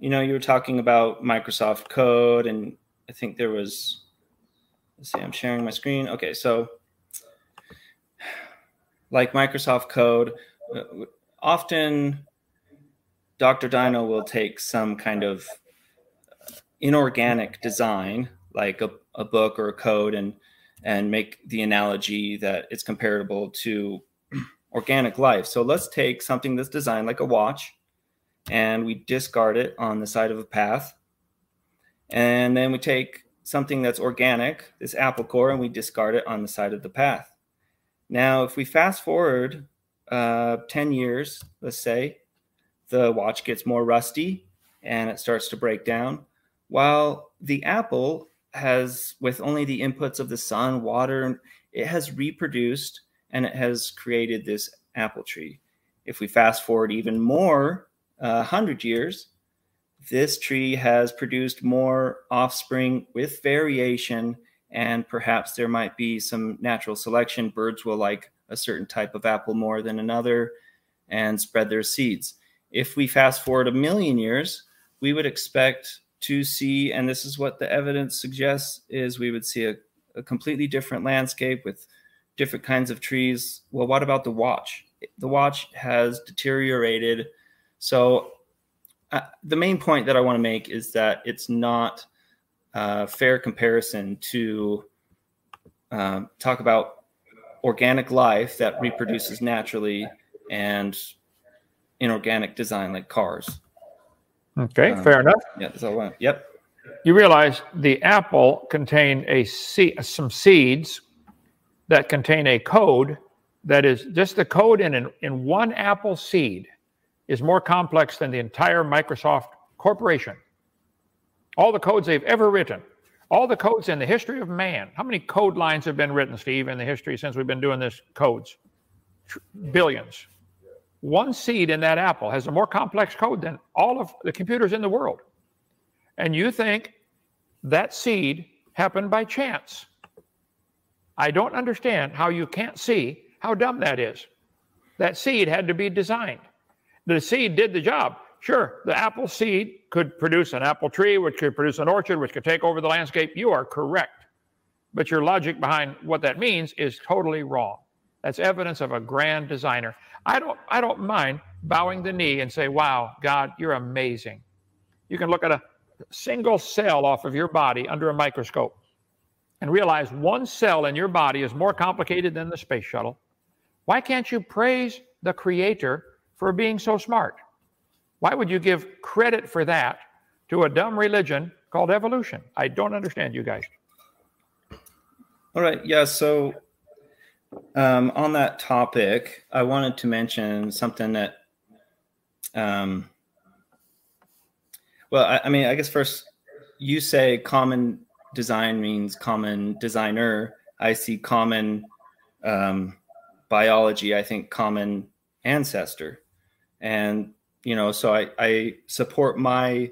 You know, you were talking about Microsoft Code, and I think there was. Let's see. I'm sharing my screen. Okay, so like Microsoft Code, uh, often Dr. Dino will take some kind of inorganic design, like a, a book or a code, and and make the analogy that it's comparable to organic life. So let's take something that's designed like a watch, and we discard it on the side of a path, and then we take something that's organic, this apple core, and we discard it on the side of the path. Now, if we fast forward uh, 10 years, let's say, the watch gets more rusty and it starts to break down, while the apple has, with only the inputs of the sun, water, it has reproduced and it has created this apple tree. If we fast forward even more, Uh, 100 years, this tree has produced more offspring with variation and perhaps there might be some natural selection. Birds will like a certain type of apple more than another and spread their seeds. If we fast forward a million years, we would expect to see, and this is what the evidence suggests, is we would see a, a completely different landscape with different kinds of trees. Well, what about the watch? The watch has deteriorated. So, uh, the main point that I want to make is that it's not a fair comparison to um, talk about organic life that reproduces naturally and inorganic design like cars. Okay, um, fair enough. Yeah, that's all I want. Yep. You realize the apple contained a some seeds that contain a code that is just the code in, an, in one apple seed is more complex than the entire Microsoft corporation all the codes they've ever written, all the codes in the history of man. How many code lines have been written, Steve, in the history since we've been doing this codes? Billions. One seed in that apple has a more complex code than all of the computers in the world. And you think that seed happened by chance. I don't understand how you can't see how dumb that is. That seed had to be designed. The seed did the job. Sure, the apple seed could produce an apple tree, which could produce an orchard, which could take over the landscape. You are correct. But your logic behind what that means is totally wrong. That's evidence of a grand designer. I don't, I don't mind bowing the knee and say, wow, God, you're amazing. You can look at a single cell off of your body under a microscope and realize one cell in your body is more complicated than the space shuttle. Why can't you praise the creator for being so smart? Why would you give credit for that to a dumb religion called evolution? I don't understand you guys. All right. Yeah. So, um, on that topic, I wanted to mention something that, um, well, I, I mean, I guess first, you say common design means common designer. I see common um, biology. I think common ancestor. And you know, so I, I support my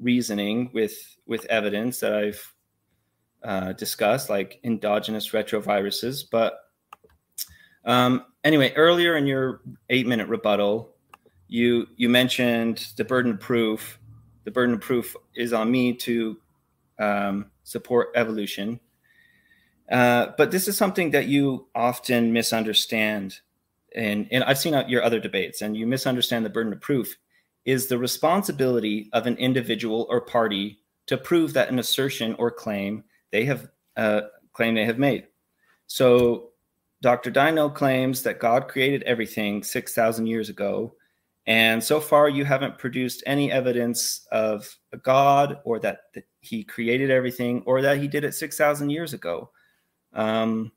reasoning with with evidence that I've uh, discussed, like endogenous retroviruses. But um, anyway, earlier in your eight minute rebuttal, you you mentioned the burden of proof. The burden of proof is on me to um, support evolution. Uh, but this is something that you often misunderstand. And, and I've seen your other debates, and you misunderstand the burden of proof is the responsibility of an individual or party to prove that an assertion or claim they have uh, claim they have made. So Dr. Dino claims that God created everything 6,000 years ago. And so far, you haven't produced any evidence of a God or that, that he created everything or that he did it 6,000 years ago. Um,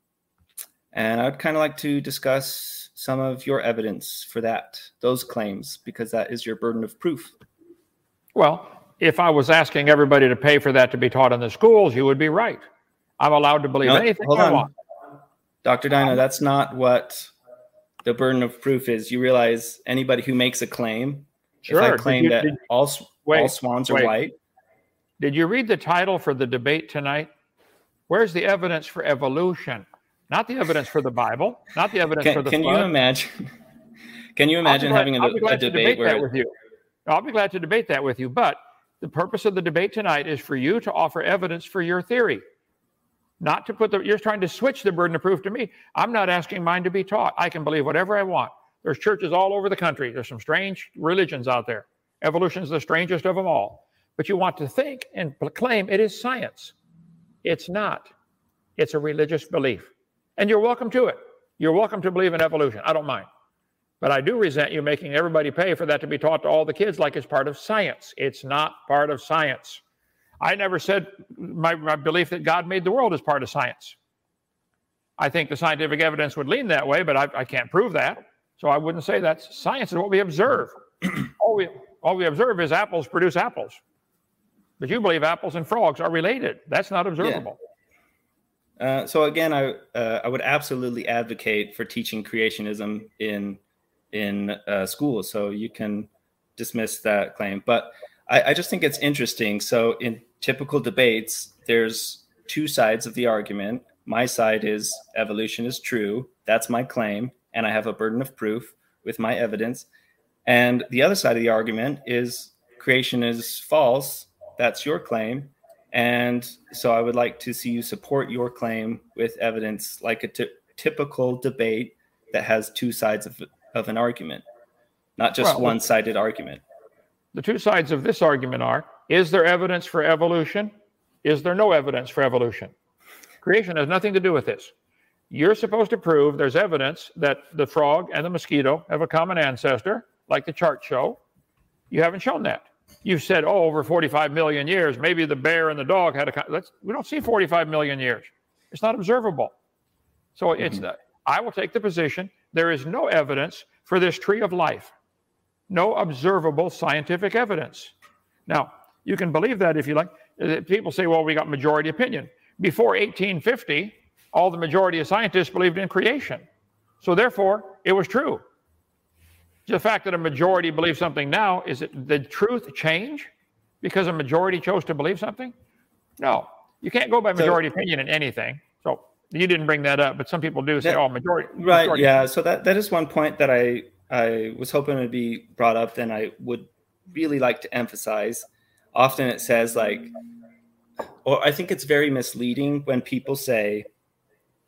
and I'd kind of like to discuss some of your evidence for that, those claims, because that is your burden of proof. Well, if I was asking everybody to pay for that to be taught in the schools, you would be right. I'm allowed to believe no, anything I on. want. Dr. Dino, that's not what the burden of proof is. You realize anybody who makes a claim, sure. if I claim you, that all, wait, all swans are wait. white. Did you read the title for the debate tonight? Where's the evidence for evolution? Not the evidence for the Bible, not the evidence can, for the Can flood. you imagine? Can you imagine glad, having a, a debate, debate where with you? I'll be glad to debate that with you. But the purpose of the debate tonight is for you to offer evidence for your theory. Not to put the you're trying to switch the burden of proof to me. I'm not asking mine to be taught. I can believe whatever i want. There's churches all over the country. There's some strange religions out there. Evolution is the strangest of them all. But you want to think and claim it is science. It's not. It's a religious belief and you're welcome to it you're welcome to believe in evolution i don't mind but i do resent you making everybody pay for that to be taught to all the kids like it's part of science it's not part of science I never said my, my belief that God made the world is part of science. I think the scientific evidence would lean that way, but I, I can't prove that. So I wouldn't say that's science is what we observe. all, we, all we observe is apples produce apples. But you believe apples and frogs are related. That's not observable. Uh, so again, I uh, I would absolutely advocate for teaching creationism in in uh, schools. So you can dismiss that claim. But I, I just think it's interesting. So in typical debates, there's two sides of the argument. My side is evolution is true. That's my claim. And I have a burden of proof with my evidence. And the other side of the argument is creation is false. That's your claim. And so I would like to see you support your claim with evidence like a t- typical debate that has two sides of, of an argument, not just well, one sided argument. The two sides of this argument are is there evidence for evolution? Is there no evidence for evolution? Creation has nothing to do with this. You're supposed to prove there's evidence that the frog and the mosquito have a common ancestor, like the charts show. You haven't shown that. You've said, oh, over 45 million years, maybe the bear and the dog had a. Let's, we don't see 45 million years. It's not observable. So mm-hmm. it's. I will take the position there is no evidence for this tree of life no observable scientific evidence. Now, you can believe that if you like. People say, well, we got majority opinion. Before 1850, all the majority of scientists believed in creation. So therefore, it was true. The fact that a majority believes something now, is it the truth change because a majority chose to believe something? No. You can't go by majority so, opinion in anything. So you didn't bring that up, but some people do say, that, "Oh, majority." Right. Majority. Yeah. So that that is one point that I I was hoping to be brought up, then I would really like to emphasize. Often it says like, or I think it's very misleading when people say,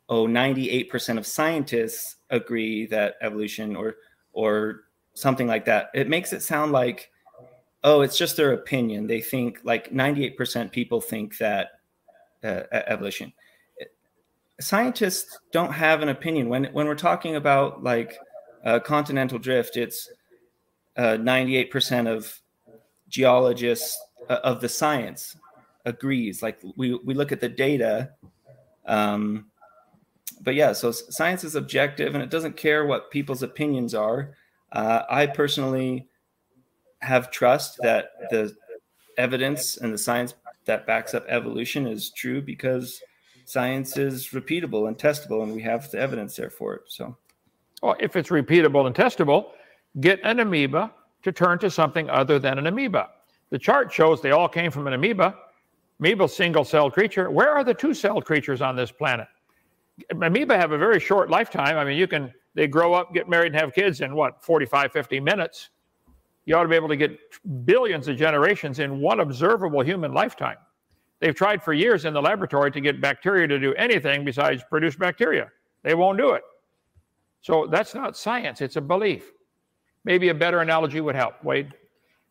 "Oh, 98% of scientists agree that evolution," or or something like that. It makes it sound like, oh, it's just their opinion. They think like 98% people think that uh, evolution. Scientists don't have an opinion when when we're talking about like uh, continental drift, it's uh, 98% of geologists uh, of the science agrees. Like we, we look at the data. Um, but yeah, so science is objective and it doesn't care what people's opinions are. Uh, I personally have trust that the evidence and the science that backs up evolution is true because science is repeatable and testable and we have the evidence there for it. So well, if it's repeatable and testable, get an amoeba to turn to something other than an amoeba. The chart shows they all came from an amoeba. Amoeba, single-celled creature. Where are the two-celled creatures on this planet? Amoeba have a very short lifetime. I mean, you can they grow up, get married, and have kids in what 45, 50 minutes. you ought to be able to get billions of generations in one observable human lifetime. They've tried for years in the laboratory to get bacteria to do anything besides produce bacteria. They won't do it. So that's not science, it's a belief. Maybe a better analogy would help, Wade.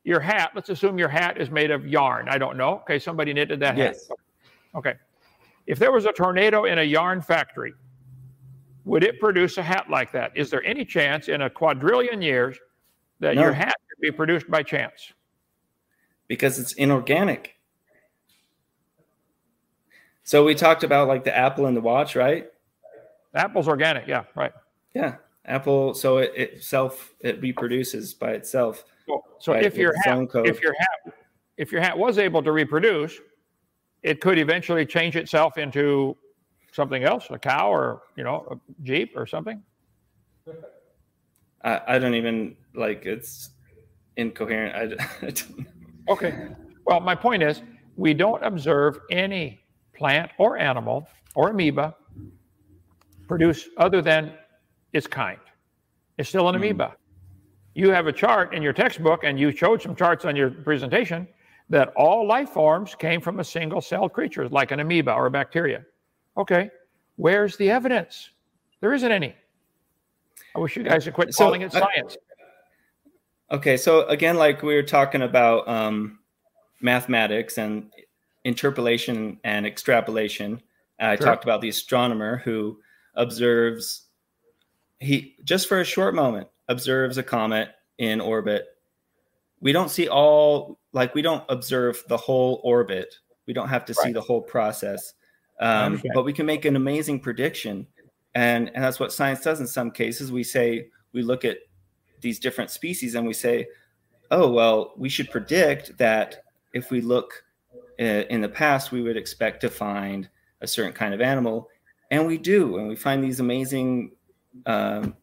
Your hat, let's assume your hat is made of yarn. I don't know. Okay, somebody knitted that yes. hat. Okay. If there was a tornado in a yarn factory, would it produce a hat like that? Is there any chance in a quadrillion years that No. your hat could be produced by chance? because it's inorganic. So we talked about like the apple and the watch, right? Apple's organic, yeah, right. Yeah, apple. So it, it self it reproduces by itself. So, so if your hat, if your hat, if your hat was able to reproduce, it could eventually change itself into something else, a cow or you know a jeep or something. I, I don't even like it's incoherent. I, I don't, Okay. Well, my point is, we don't observe any plant or animal or amoeba produce other than its kind. It's still an Hmm. amoeba. You have a chart in your textbook, and you showed some charts on your presentation that all life forms came from a single celled creature, like an amoeba or a bacteria. Okay. Where's the evidence? There isn't any. I wish you guys would quit So, calling it science. Okay, so again, like we were talking about um, mathematics and interpolation and extrapolation. I Sure. talked about the astronomer who observes, he just for a short moment observes a comet in orbit. We don't see all, like we don't observe the whole orbit. We don't have to see the whole process, um, understand. but we can make an amazing prediction, and and that's what science does in some cases. We say we look at these different species and we say, oh, well, we should predict that if we look uh, in the past, we would expect to find a certain kind of animal. And we do. And we find these amazing um,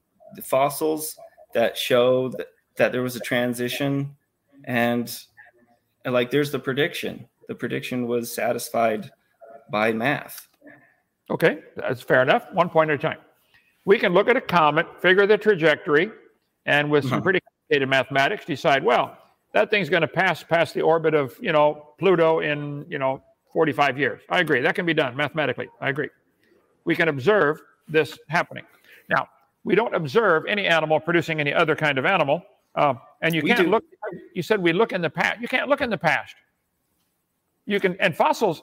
fossils that show that, that there was a transition. And, and like, there's the prediction. The prediction was satisfied by math. Okay, that's fair enough. One point at a time. We can look at a comet, figure the trajectory, and with some Mhm. pretty complicated mathematics, decide, well, that thing's going to pass past the orbit of, you know, Pluto in, you know, 45 years. I agree. That can be done mathematically. I agree. We can observe this happening. Now, we don't observe any animal producing any other kind of animal. Uh, and you We can't do. look, you said we look in the past. You can't look in the past. You can, and fossils,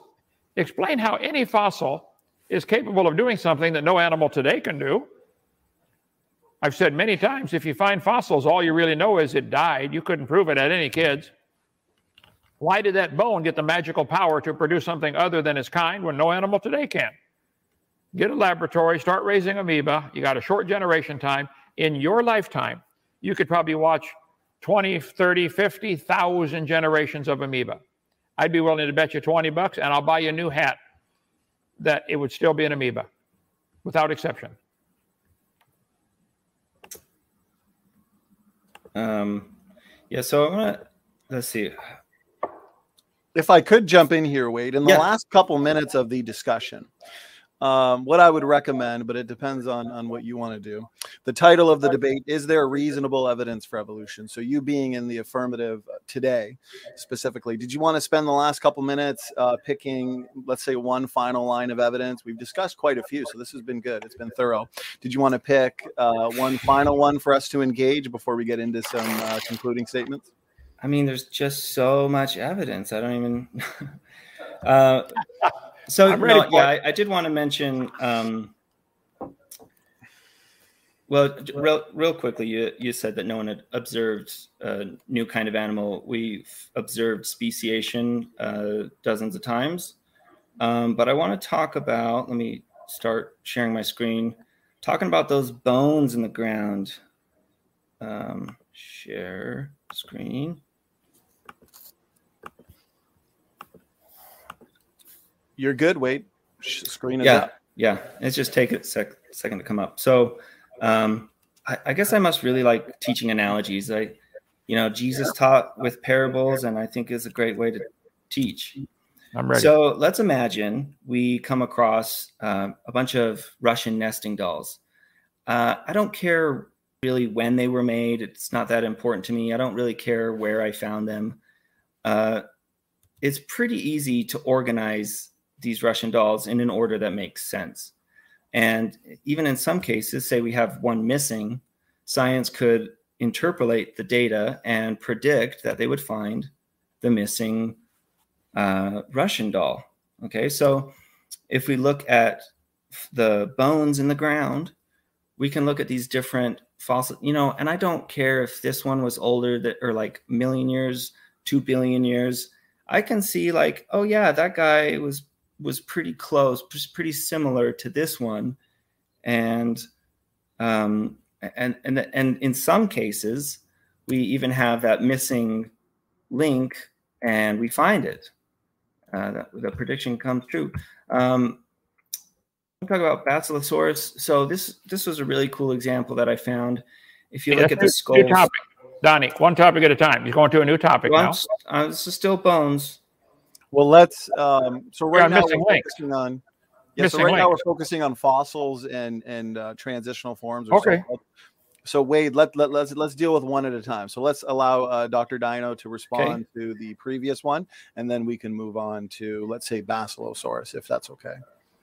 explain how any fossil is capable of doing something that no animal today can do. I've said many times if you find fossils, all you really know is it died. You couldn't prove it at any kids. Why did that bone get the magical power to produce something other than its kind when no animal today can? Get a laboratory, start raising amoeba. You got a short generation time. In your lifetime, you could probably watch 20, 30, 50,000 generations of amoeba. I'd be willing to bet you 20 bucks and I'll buy you a new hat that it would still be an amoeba without exception. Um, yeah, so I'm gonna let's see. if I could jump in here, Wade, in the Yeah. last couple minutes of the discussion, um, what I would recommend, but it depends on on what you want to do. The title of the debate is there reasonable evidence for evolution? So you being in the affirmative uh, today, specifically, did you want to spend the last couple minutes uh, picking, let's say, one final line of evidence? We've discussed quite a few, so this has been good. It's been thorough. Did you want to pick uh, one final one for us to engage before we get into some uh, concluding statements? I mean, there's just so much evidence. I don't even. uh, so I'm ready no, yeah, I, I did want to mention. Um, well, real, real quickly, you you said that no one had observed a new kind of animal. We've observed speciation uh, dozens of times, um, but I want to talk about. Let me start sharing my screen. Talking about those bones in the ground. Um, share screen. You're good, Wade. Sh- Screen is yeah up. yeah it's just take a sec, second to come up so um I, I guess i must really like teaching analogies i you know jesus taught with parables and i think is a great way to teach I'm ready. so let's imagine we come across um, a bunch of russian nesting dolls uh, i don't care really when they were made. It's not that important to me. I don't really care where I found them. Uh, it's pretty easy to organize these Russian dolls in an order that makes sense. And even in some cases, say we have one missing, science could interpolate the data and predict that they would find the missing uh, Russian doll. Okay, so if we look at the bones in the ground, we can look at these different fossil, you know, and I don't care if this one was older that or like million years, two billion years. I can see like, oh yeah, that guy was was pretty close, pretty similar to this one, and um, and and and in some cases, we even have that missing link, and we find it. Uh, the, the prediction comes true. Um, talk about Basilosaurus. So this this was a really cool example that I found. If you look at the skull, Donny, one topic at a time. You're going to a new topic well, now. Uh, this is still bones. Well, let's. Um, so right now we're focusing on. Yeah, missing so right now we're focusing on fossils and and uh, transitional forms. okay. So, so Wade, let, let let's let's deal with one at a time. So let's allow uh, Dr. Dino to respond okay. to the previous one, and then we can move on to let's say Basilosaurus, if that's okay.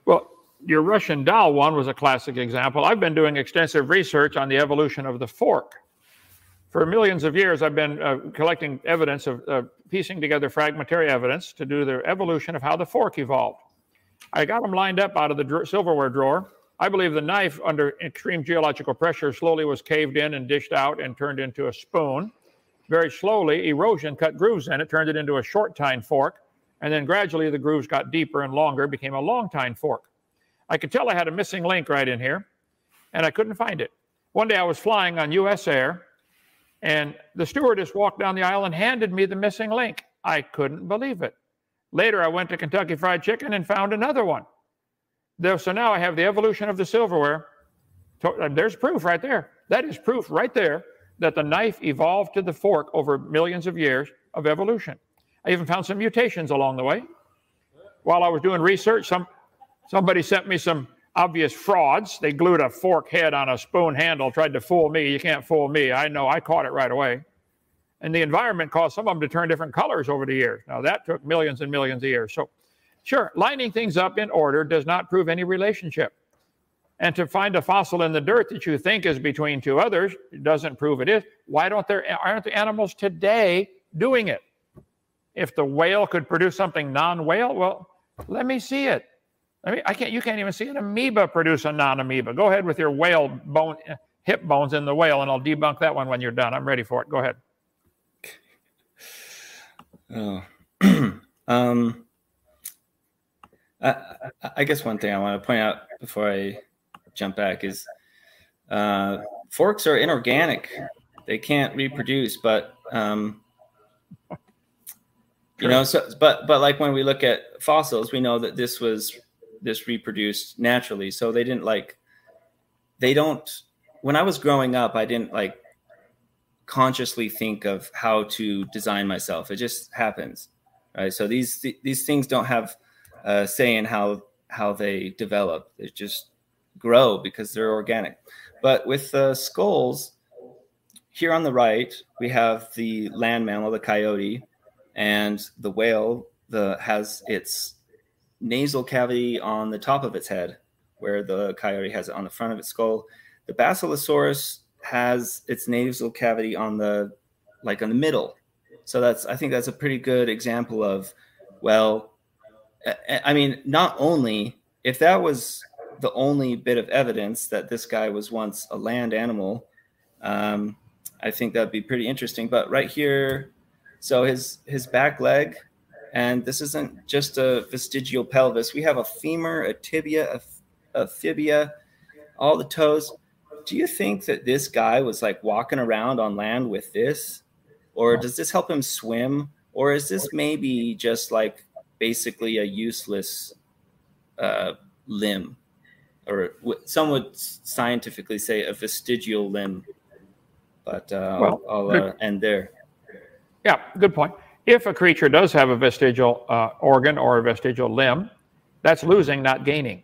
Well, your Russian doll one was a classic example. I've been doing extensive research on the evolution of the fork. For millions of years, I've been uh, collecting evidence of uh, piecing together fragmentary evidence to do the evolution of how the fork evolved. I got them lined up out of the dr- silverware drawer. I believe the knife, under extreme geological pressure, slowly was caved in and dished out and turned into a spoon. Very slowly, erosion cut grooves in it, turned it into a short tine fork, and then gradually the grooves got deeper and longer, became a long tine fork. I could tell I had a missing link right in here, and I couldn't find it. One day I was flying on US Air, and the stewardess walked down the aisle and handed me the missing link. I couldn't believe it. Later, I went to Kentucky Fried Chicken and found another one. So now I have the evolution of the silverware. Uh, there's proof right there. That is proof right there that the knife evolved to the fork over millions of years of evolution. I even found some mutations along the way. While I was doing research, some Somebody sent me some obvious frauds. They glued a fork head on a spoon handle, tried to fool me. You can't fool me. I know I caught it right away. And the environment caused some of them to turn different colors over the years. Now, that took millions and millions of years. So, sure, lining things up in order does not prove any relationship. And to find a fossil in the dirt that you think is between two others doesn't prove it is. Why don't there aren't the animals today doing it? If the whale could produce something non-whale, well, let me see it. I mean, I can't. You can't even see an amoeba produce a non-amoeba. Go ahead with your whale bone, hip bones in the whale, and I'll debunk that one when you're done. I'm ready for it. Go ahead. Oh, um, I, I guess one thing I want to point out before I jump back is uh, forks are inorganic. They can't reproduce, but um, you know, so but but like when we look at fossils, we know that this was this reproduced naturally. So they didn't like they don't when I was growing up, I didn't like consciously think of how to design myself. It just happens. Right. So these these things don't have a say in how how they develop. They just grow because they're organic. But with the skulls, here on the right, we have the land mammal, the coyote, and the whale the has its nasal cavity on the top of its head, where the coyote has it on the front of its skull. The Basilosaurus has its nasal cavity on the like on the middle. So that's I think that's a pretty good example of well, I mean, not only if that was the only bit of evidence that this guy was once a land animal, um, I think that'd be pretty interesting. But right here, so his his back leg and this isn't just a vestigial pelvis. We have a femur, a tibia, a, a fibia, all the toes. Do you think that this guy was like walking around on land with this? Or does this help him swim? Or is this maybe just like basically a useless uh, limb? Or some would scientifically say a vestigial limb. But uh, well, I'll, I'll uh, end there. Yeah, good point if a creature does have a vestigial uh, organ or a vestigial limb, that's losing, not gaining.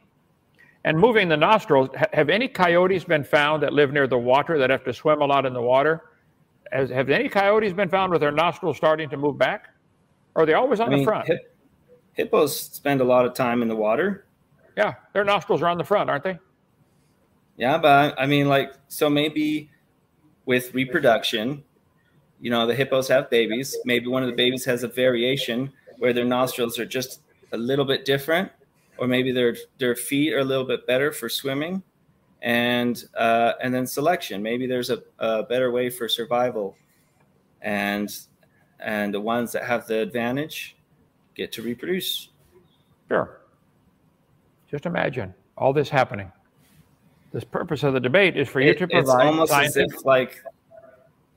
And moving the nostrils, have any coyotes been found that live near the water that have to swim a lot in the water? Has, have any coyotes been found with their nostrils starting to move back? Or are they always on I mean, the front? Hip, hippos spend a lot of time in the water. Yeah, their nostrils are on the front, aren't they? Yeah, but I mean, like, so maybe with reproduction, you know, the hippos have babies. Maybe one of the babies has a variation where their nostrils are just a little bit different, or maybe their their feet are a little bit better for swimming, and uh, and then selection. Maybe there's a, a better way for survival, and and the ones that have the advantage get to reproduce. Sure. Just imagine all this happening. This purpose of the debate is for you to provide. It's almost scientific- as if like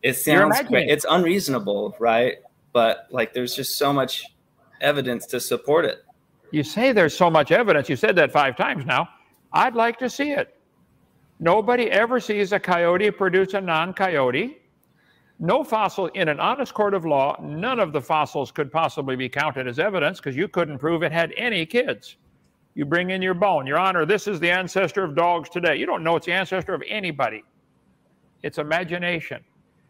it sounds it's unreasonable, right? But like there's just so much evidence to support it. You say there's so much evidence. You said that five times now. I'd like to see it. Nobody ever sees a coyote produce a non coyote. No fossil in an honest court of law, none of the fossils could possibly be counted as evidence because you couldn't prove it had any kids. You bring in your bone. Your Honor, this is the ancestor of dogs today. You don't know it's the ancestor of anybody. It's imagination.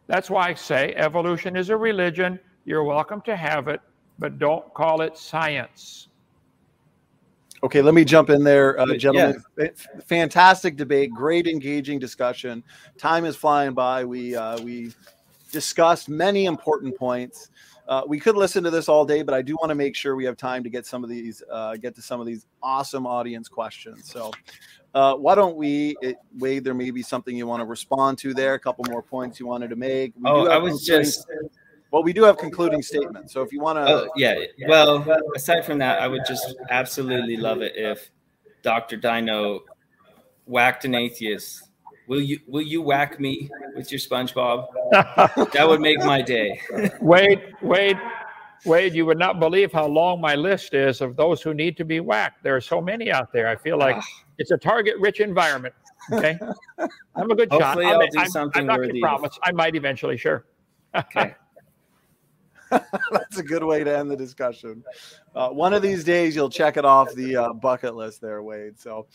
That's why I say evolution is a religion. You're welcome to have it, but don't call it science. Okay, let me jump in there, uh, gentlemen. Yeah. Fantastic debate, great engaging discussion. Time is flying by. We uh, we discussed many important points. Uh, we could listen to this all day, but I do want to make sure we have time to get some of these, uh, get to some of these awesome audience questions. So, uh, why don't we, it, Wade? There may be something you want to respond to there. A couple more points you wanted to make. We oh, I was just. Well, we do have concluding statements. So if you want to. Oh, yeah. Well, aside from that, I would just absolutely love it if Dr. Dino whacked an atheist. Will you will you whack me with your SpongeBob? that would make my day. Wade, Wade, Wade, you would not believe how long my list is of those who need to be whacked. There are so many out there. I feel like it's a target-rich environment. Okay, I'm a good Hopefully shot. I'll, I'll do I'm, something I'm not worthy. Promise. I might eventually. Sure. okay. That's a good way to end the discussion. Uh, one of these days, you'll check it off the uh, bucket list there, Wade. So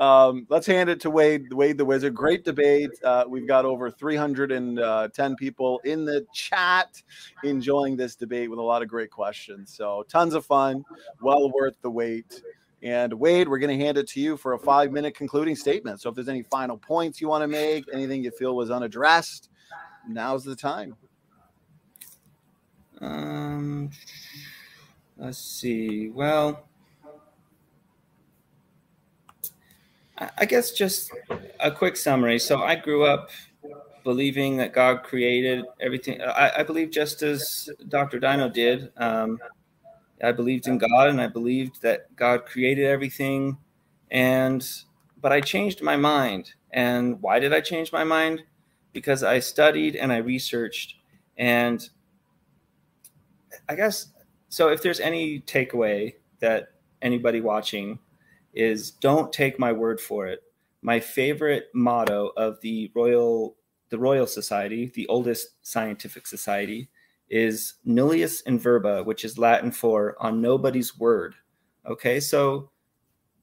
um, let's hand it to Wade, Wade the Wizard. Great debate. Uh, we've got over 310 uh, people in the chat enjoying this debate with a lot of great questions. So tons of fun, well worth the wait. And Wade, we're going to hand it to you for a five minute concluding statement. So if there's any final points you want to make, anything you feel was unaddressed, now's the time. Um, let's see. Well, I guess just a quick summary. So I grew up believing that God created everything. I, I believe just as Dr. Dino did. Um, I believed in God and I believed that God created everything. And but I changed my mind. And why did I change my mind? Because I studied and I researched and I guess so. If there's any takeaway that anybody watching is, don't take my word for it. My favorite motto of the Royal the Royal Society, the oldest scientific society, is nullius in verba, which is Latin for on nobody's word. Okay, so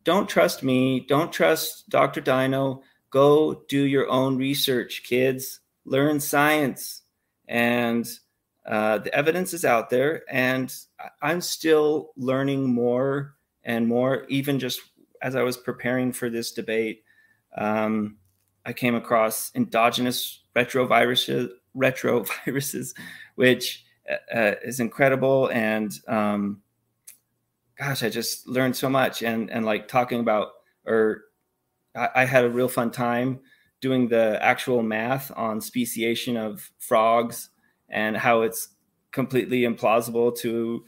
don't trust me. Don't trust Dr. Dino. Go do your own research, kids. Learn science. And uh, the evidence is out there, and I'm still learning more and more. Even just as I was preparing for this debate, um, I came across endogenous retroviruses, retroviruses, which uh, uh, is incredible. And um, gosh, I just learned so much. And and like talking about, or I, I had a real fun time doing the actual math on speciation of frogs and how it's completely implausible to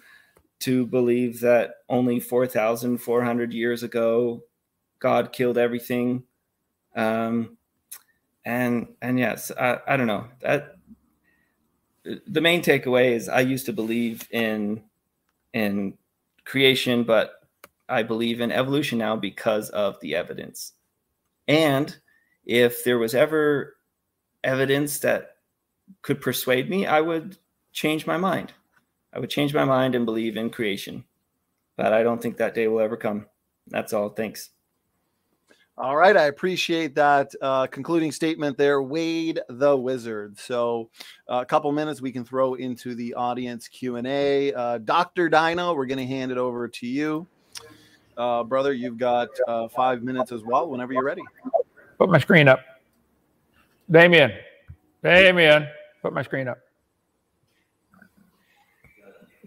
to believe that only 4,400 years ago God killed everything. Um, and and yes, I, I don't know that the main takeaway is I used to believe in in creation, but I believe in evolution now because of the evidence. And if there was ever evidence that could persuade me, I would change my mind. I would change my mind and believe in creation. But I don't think that day will ever come. That's all. Thanks. All right, I appreciate that uh, concluding statement there, Wade the Wizard. So, uh, a couple minutes we can throw into the audience Q and A. Uh, Doctor Dino, we're going to hand it over to you, uh, brother. You've got uh, five minutes as well. Whenever you're ready. Put my screen up, Damien. Damien, put my screen up.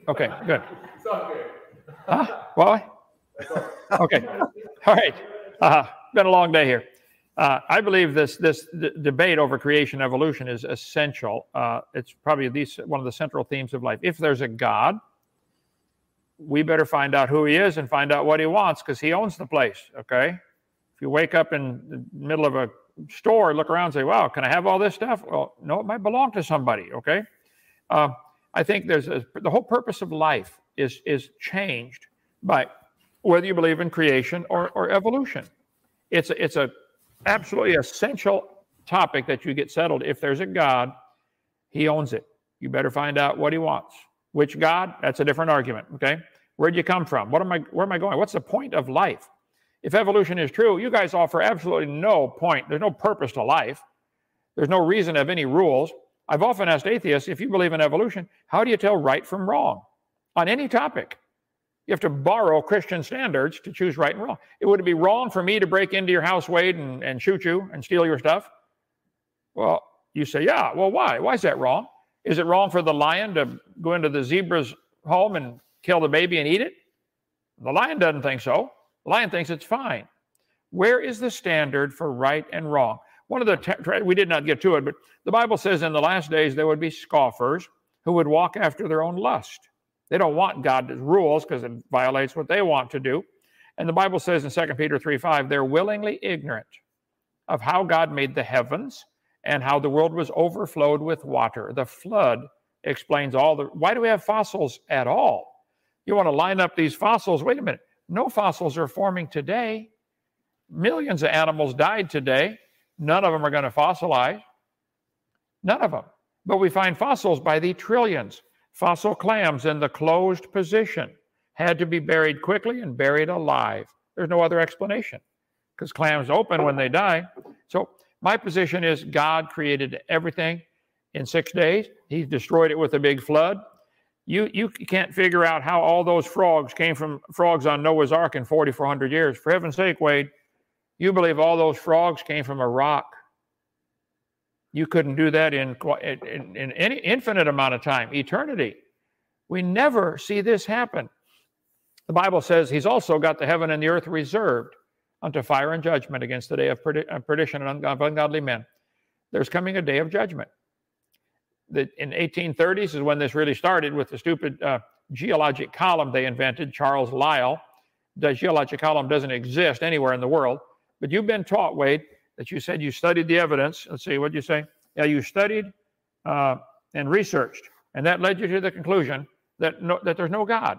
Okay, good. Huh? Why? Okay. All right. Uh, been a long day here. Uh, I believe this this debate over creation evolution is essential. Uh, it's probably these, one of the central themes of life. If there's a God, we better find out who He is and find out what He wants because He owns the place. Okay. If you wake up in the middle of a store, look around, and say, "Wow, can I have all this stuff?" Well, no, it might belong to somebody. Okay. Uh, I think there's a, the whole purpose of life is is changed by whether you believe in creation or, or evolution. It's a, it's a absolutely essential topic that you get settled. If there's a God, He owns it. You better find out what He wants. Which God? That's a different argument. Okay, where'd you come from? What am I? Where am I going? What's the point of life? If evolution is true, you guys offer absolutely no point. There's no purpose to life. There's no reason of any rules. I've often asked atheists, if you believe in evolution, how do you tell right from wrong on any topic? You have to borrow Christian standards to choose right and wrong. It would be wrong for me to break into your house, Wade, and, and shoot you and steal your stuff. Well, you say, yeah. Well, why? Why is that wrong? Is it wrong for the lion to go into the zebra's home and kill the baby and eat it? The lion doesn't think so. The lion thinks it's fine. Where is the standard for right and wrong? One of the, we did not get to it, but the Bible says in the last days there would be scoffers who would walk after their own lust. They don't want God's rules because it violates what they want to do. And the Bible says in 2 Peter 3 5, they're willingly ignorant of how God made the heavens and how the world was overflowed with water. The flood explains all the. Why do we have fossils at all? You want to line up these fossils? Wait a minute. No fossils are forming today. Millions of animals died today. None of them are going to fossilize. None of them. But we find fossils by the trillions. Fossil clams in the closed position had to be buried quickly and buried alive. There's no other explanation because clams open when they die. So, my position is God created everything in six days. He destroyed it with a big flood. You, you can't figure out how all those frogs came from frogs on Noah's Ark in 4,400 years. For heaven's sake, Wade, you believe all those frogs came from a rock. You couldn't do that in, in, in any infinite amount of time, eternity. We never see this happen. The Bible says he's also got the heaven and the earth reserved unto fire and judgment against the day of perdition and ungodly men. There's coming a day of judgment. The, in 1830s is when this really started with the stupid uh, geologic column they invented, Charles Lyell. The geologic column doesn't exist anywhere in the world, but you've been taught, Wade, that you said you studied the evidence. Let's see, what you say? Yeah, you studied uh, and researched, and that led you to the conclusion that no, that there's no God.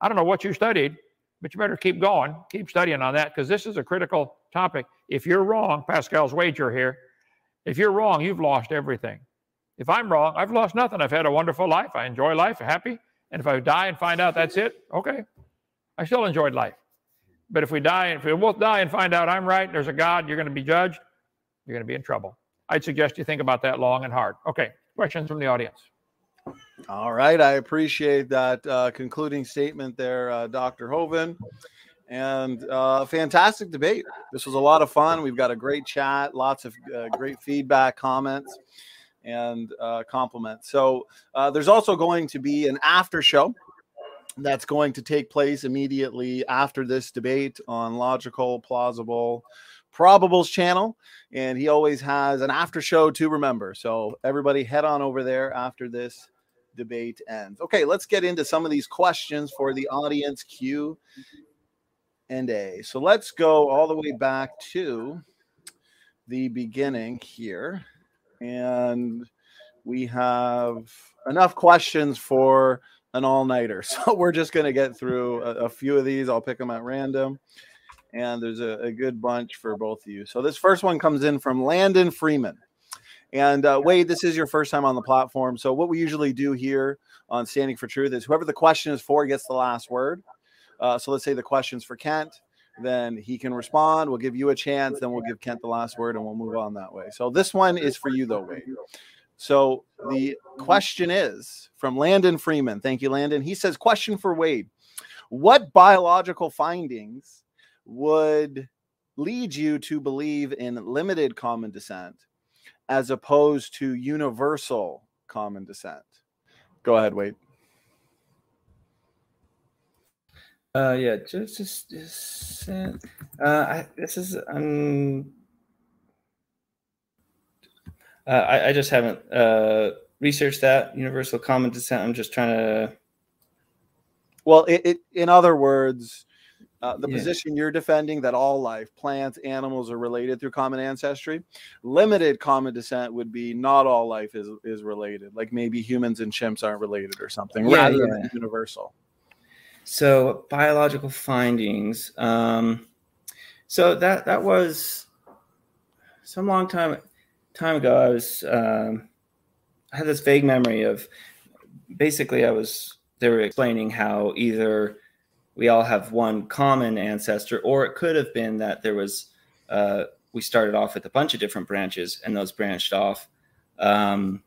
I don't know what you studied, but you better keep going, keep studying on that because this is a critical topic. If you're wrong, Pascal's wager here. If you're wrong, you've lost everything. If I'm wrong, I've lost nothing. I've had a wonderful life. I enjoy life, happy. And if I die and find out that's it, okay, I still enjoyed life. But if we die, if we both die and find out I'm right, there's a God, you're going to be judged, you're going to be in trouble. I'd suggest you think about that long and hard. Okay, questions from the audience. All right, I appreciate that uh, concluding statement there, uh, Dr. Hovind. And uh, fantastic debate. This was a lot of fun. We've got a great chat, lots of uh, great feedback, comments, and uh, compliments. So uh, there's also going to be an after show that's going to take place immediately after this debate on logical, plausible, probables channel. And he always has an after show to remember. So everybody head on over there after this debate ends. Okay, let's get into some of these questions for the audience Q and A. So let's go all the way back to the beginning here. And we have enough questions for an all nighter. So we're just going to get through a, a, few of these. I'll pick them at random. And there's a, a, good bunch for both of you. So this first one comes in from Landon Freeman. And uh, Wade, this is your first time on the platform. So what we usually do here on Standing for Truth is whoever the question is for gets the last word. Uh, so let's say the question's for Kent. then he can respond. We'll give you a chance, then we'll give Kent the last word, and we'll move on that way. So this one is for you, though, Wade. So the question is from Landon Freeman. Thank you, Landon. He says, Question for Wade What biological findings would lead you to believe in limited common descent as opposed to universal common descent? Go ahead, Wade. Uh, yeah, just, just, just uh, I, this is um, uh, I, I just haven't uh, researched that universal common descent. I'm just trying to. Well, it, it in other words, uh, the yeah. position you're defending that all life, plants, animals are related through common ancestry. Limited common descent would be not all life is is related. Like maybe humans and chimps aren't related or something, yeah, rather yeah. than universal. So biological findings. Um, so that that was some long time time ago, I was um, I had this vague memory of basically I was they were explaining how either we all have one common ancestor, or it could have been that there was uh, we started off with a bunch of different branches and those branched off. Um,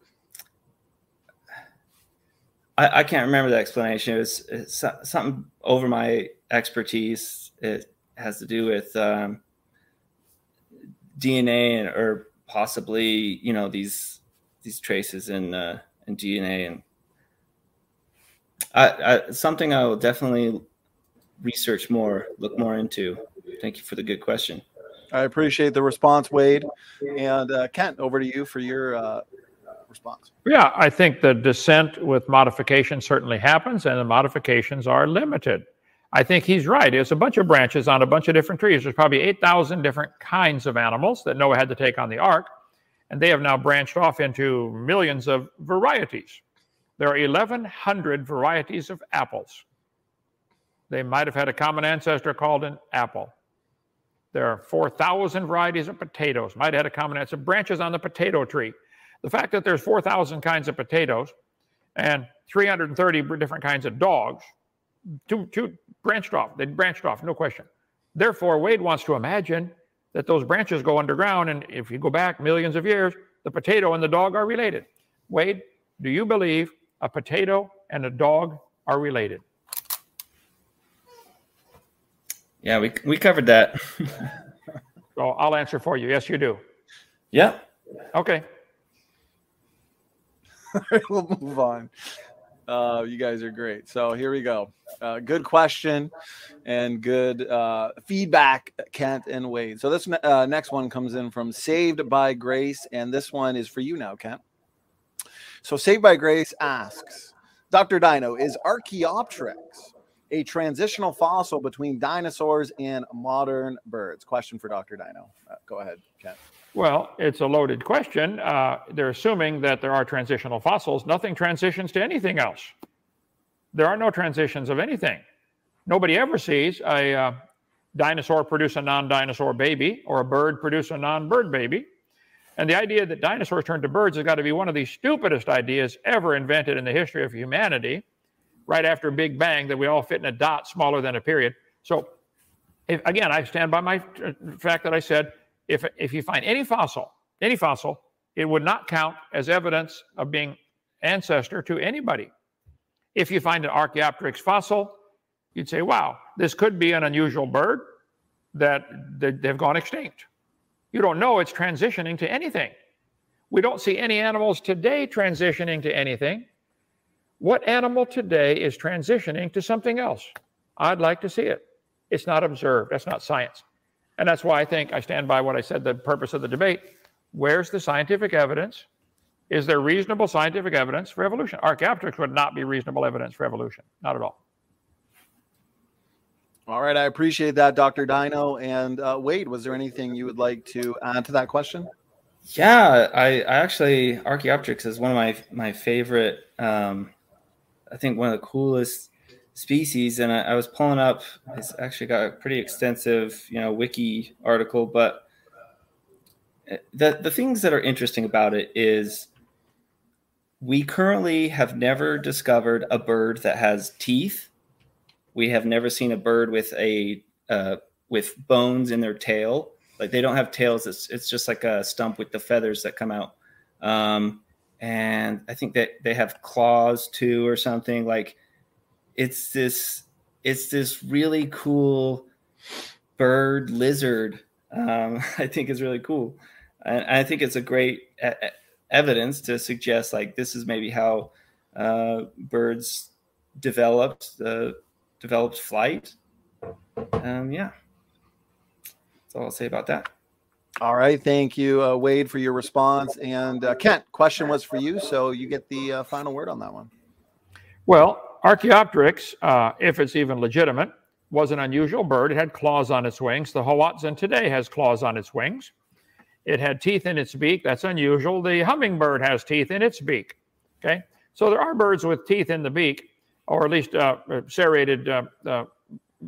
I, I, can't remember the explanation. It was it's something over my expertise. It has to do with um, DNA and or possibly you know these these traces in uh, in DNA and I, I, something I will definitely research more, look more into. Thank you for the good question. I appreciate the response, Wade. And uh, Kent, over to you for your uh, response. Yeah, I think the descent with modification certainly happens, and the modifications are limited. I think he's right. It's a bunch of branches on a bunch of different trees. There's probably 8,000 different kinds of animals that Noah had to take on the ark, and they have now branched off into millions of varieties. There are 1,100 varieties of apples. They might have had a common ancestor called an apple. There are 4,000 varieties of potatoes, might have had a common ancestor, branches on the potato tree. The fact that there's 4,000 kinds of potatoes and 330 different kinds of dogs two, two branched off. They branched off, no question. Therefore, Wade wants to imagine that those branches go underground, and if you go back millions of years, the potato and the dog are related. Wade, do you believe a potato and a dog are related? Yeah, we we covered that. so I'll answer for you. Yes, you do. Yeah. Okay. we'll move on. Uh, you guys are great. So here we go. Uh, good question and good uh, feedback, Kent and Wade. So this uh, next one comes in from Saved by Grace, and this one is for you now, Kent. So Saved by Grace asks, Dr. Dino, is Archaeopteryx a transitional fossil between dinosaurs and modern birds? Question for Dr. Dino. Uh, go ahead, Kent. Well, it's a loaded question. Uh, they're assuming that there are transitional fossils. Nothing transitions to anything else. There are no transitions of anything. Nobody ever sees a uh, dinosaur produce a non dinosaur baby or a bird produce a non bird baby. And the idea that dinosaurs turned to birds has got to be one of the stupidest ideas ever invented in the history of humanity, right after Big Bang, that we all fit in a dot smaller than a period. So, if, again, I stand by my uh, fact that I said if, if you find any fossil, any fossil, it would not count as evidence of being ancestor to anybody. If you find an Archaeopteryx fossil, you'd say, wow, this could be an unusual bird that, they've gone extinct. You don't know it's transitioning to anything. We don't see any animals today transitioning to anything. What animal today is transitioning to something else? I'd like to see it. It's not observed. That's not science. And that's why I think I stand by what I said the purpose of the debate. Where's the scientific evidence? Is there reasonable scientific evidence for evolution? Archaeopteryx would not be reasonable evidence for evolution, not at all. All right, I appreciate that, Dr. Dino. And uh, Wade, was there anything you would like to add to that question? Yeah, I, I actually Archaeopteryx is one of my my favorite. Um, I think one of the coolest species and I, I, was pulling up it's actually got a pretty extensive you know wiki article but eh, the the things that are interesting about it is we currently have never discovered a bird that has teeth we have never seen a bird with a uh, with bones in their tail. Like they don't have tails. It's it's just like a stump with the feathers that come out. Um, and I think that they have claws too or something. Like it's this it's this really cool bird lizard. Um, I think is really cool. And I think it's a great evidence to suggest like this is maybe how uh, birds developed uh, developed flight. Um, yeah, that's all I'll say about that. All right, thank you, uh, Wade, for your response. And uh, Kent, question was for you, so you get the uh, final word on that one. Well, Archaeopteryx, uh, if it's even legitimate, was an unusual bird. It had claws on its wings. The Hoatzin today has claws on its wings. It had teeth in its beak. That's unusual. The hummingbird has teeth in its beak. Okay, so there are birds with teeth in the beak, or at least uh, serrated uh, uh,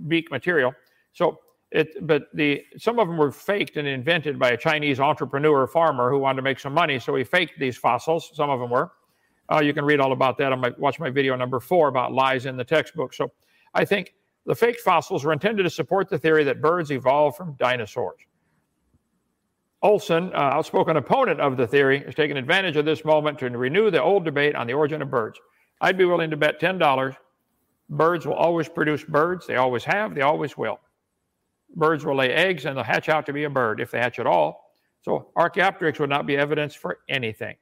beak material. So it, but the some of them were faked and invented by a Chinese entrepreneur farmer who wanted to make some money. So he faked these fossils. Some of them were. Uh, you can read all about that on my watch my video number four about lies in the textbook. So I think the fake fossils were intended to support the theory that birds evolved from dinosaurs. Olson, uh, outspoken opponent of the theory, has taken advantage of this moment to renew the old debate on the origin of birds. I'd be willing to bet $10 birds will always produce birds. They always have, they always will. Birds will lay eggs and they'll hatch out to be a bird if they hatch at all. So Archaeopteryx would not be evidence for anything.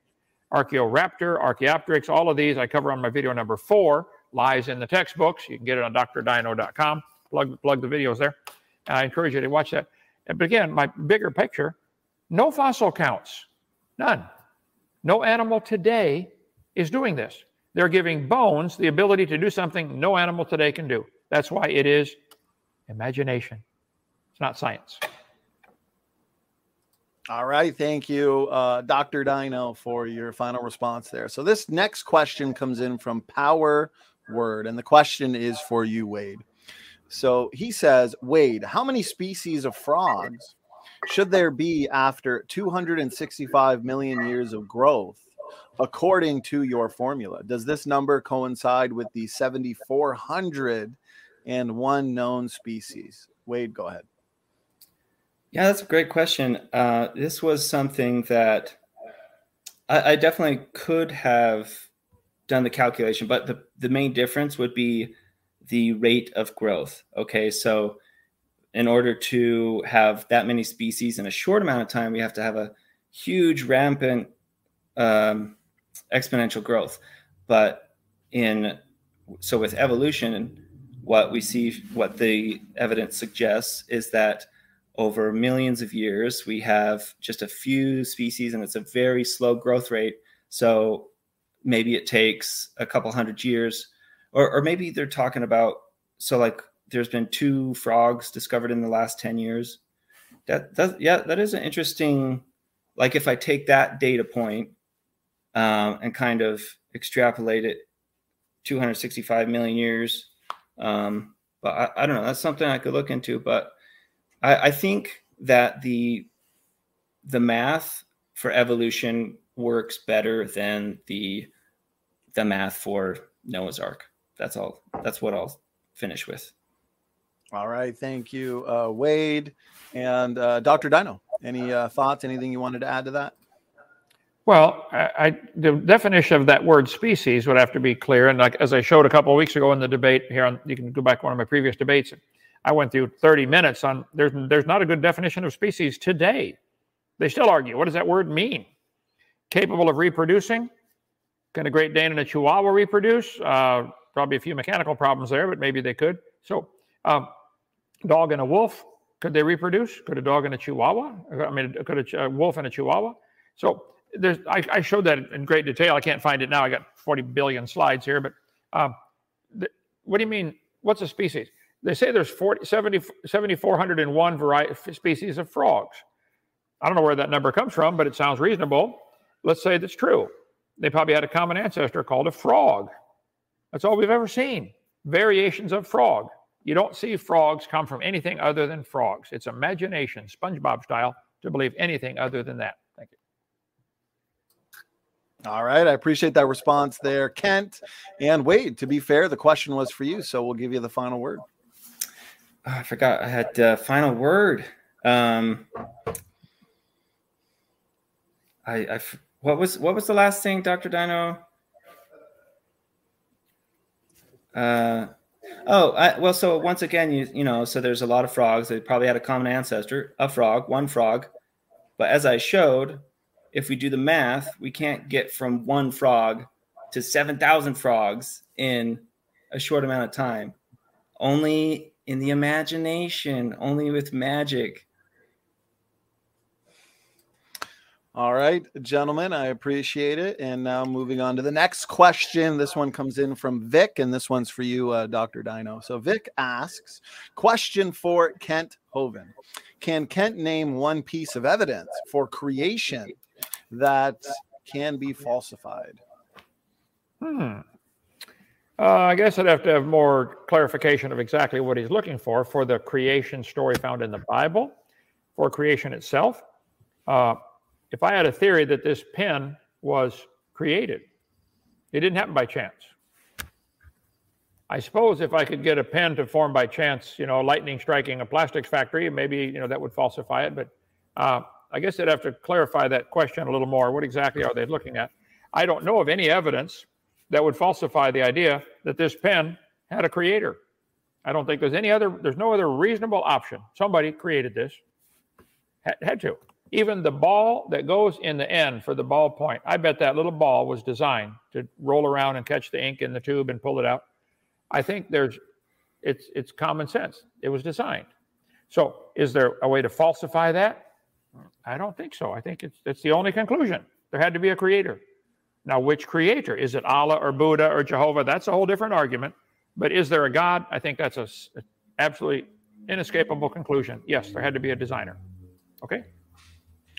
Archaeoraptor, Archaeopteryx, all of these I cover on my video number four, lies in the textbooks. You can get it on drdino.com. Plug, plug the videos there. And I encourage you to watch that. But again, my bigger picture no fossil counts, none. No animal today is doing this. They're giving bones the ability to do something no animal today can do. That's why it is imagination. It's not science. All right. Thank you, uh, Dr. Dino, for your final response there. So, this next question comes in from Power Word, and the question is for you, Wade. So, he says, Wade, how many species of frogs should there be after 265 million years of growth according to your formula does this number coincide with the 7401 known species wade go ahead yeah that's a great question uh, this was something that I, I definitely could have done the calculation but the, the main difference would be the rate of growth okay so in order to have that many species in a short amount of time, we have to have a huge, rampant, um, exponential growth. But in so with evolution, what we see, what the evidence suggests, is that over millions of years, we have just a few species, and it's a very slow growth rate. So maybe it takes a couple hundred years, or, or maybe they're talking about so like there's been two frogs discovered in the last 10 years. That, that yeah, that is an interesting. Like if I take that data point um, and kind of extrapolate it 265 million years, um, but I, I, don't know. That's something I could look into. But I, I think that the the math for evolution works better than the the math for Noah's Ark. That's all. That's what I'll finish with. All right. Thank you, uh, Wade. And uh, Dr. Dino, any uh, thoughts, anything you wanted to add to that? Well, I, I, the definition of that word species would have to be clear. And like, as I showed a couple of weeks ago in the debate here, on, you can go back to one of my previous debates. I went through 30 minutes on there's, there's not a good definition of species today. They still argue. What does that word mean? Capable of reproducing? Can a Great Dane and a Chihuahua reproduce? Uh, probably a few mechanical problems there, but maybe they could. So, um, dog and a wolf, could they reproduce? Could a dog and a chihuahua? I mean, could a, a wolf and a chihuahua? So there's, I, I, showed that in great detail. I can't find it now. I got 40 billion slides here, but um, what do you mean? What's a species? They say there's 40, 70, 7,401 variety, species of frogs. I don't know where that number comes from, but it sounds reasonable. Let's say that's true. They probably had a common ancestor called a frog. That's all we've ever seen. Variations of frog. You don't see frogs come from anything other than frogs. It's imagination, SpongeBob style, to believe anything other than that. Thank you. All right. I appreciate that response there, Kent. And Wade, to be fair, the question was for you. So we'll give you the final word. I forgot I had the final word. Um, I, I what was what was the last thing, Doctor Dino? Uh, oh, I, well, so once again, you you know, so there's a lot of frogs. They probably had a common ancestor, a frog, one frog. But as I showed, if we do the math, we can't get from one frog to seven thousand frogs in a short amount of time. Only in the imagination, only with magic. All right, gentlemen, I appreciate it. And now moving on to the next question. This one comes in from Vic, and this one's for you, uh, Dr. Dino. So Vic asks, question for Kent Hovind. Can Kent name one piece of evidence for creation that can be falsified? Hmm. Uh, I guess I'd have to have more clarification of exactly what he's looking for for the creation story found in the Bible, for creation itself. Uh, if I had a theory that this pen was created, it didn't happen by chance. I suppose if I could get a pen to form by chance, you know, lightning striking a plastics factory, maybe you know that would falsify it. But uh, I guess I'd have to clarify that question a little more. What exactly are they looking at? I don't know of any evidence that would falsify the idea that this pen had a creator. I don't think there's any other. There's no other reasonable option. Somebody created this. Had, had to. Even the ball that goes in the end for the ballpoint, I bet that little ball was designed to roll around and catch the ink in the tube and pull it out. I think there's, it's it's common sense. It was designed. So, is there a way to falsify that? I don't think so. I think it's it's the only conclusion. There had to be a creator. Now, which creator? Is it Allah or Buddha or Jehovah? That's a whole different argument. But is there a God? I think that's a, a absolutely inescapable conclusion. Yes, there had to be a designer. Okay.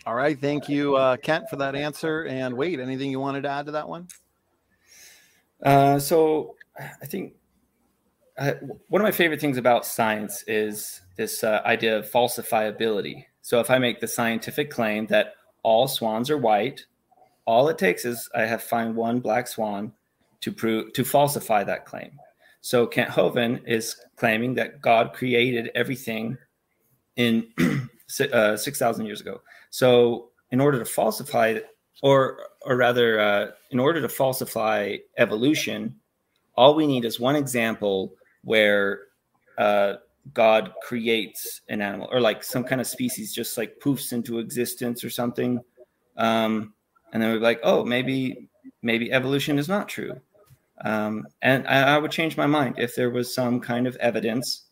All right. Thank you, uh, Kent, for that answer. And Wade, anything you wanted to add to that one? Uh, so I think uh, one of my favorite things about science is this uh, idea of falsifiability. So if I make the scientific claim that all swans are white, all it takes is I have find one black swan to prove to falsify that claim. So Kent Hovind is claiming that God created everything in uh, six thousand years ago. So, in order to falsify, or or rather, uh, in order to falsify evolution, all we need is one example where uh, God creates an animal, or like some kind of species just like poofs into existence or something, um, and then we're like, oh, maybe maybe evolution is not true. Um, and I, I, would change my mind if there was some kind of evidence.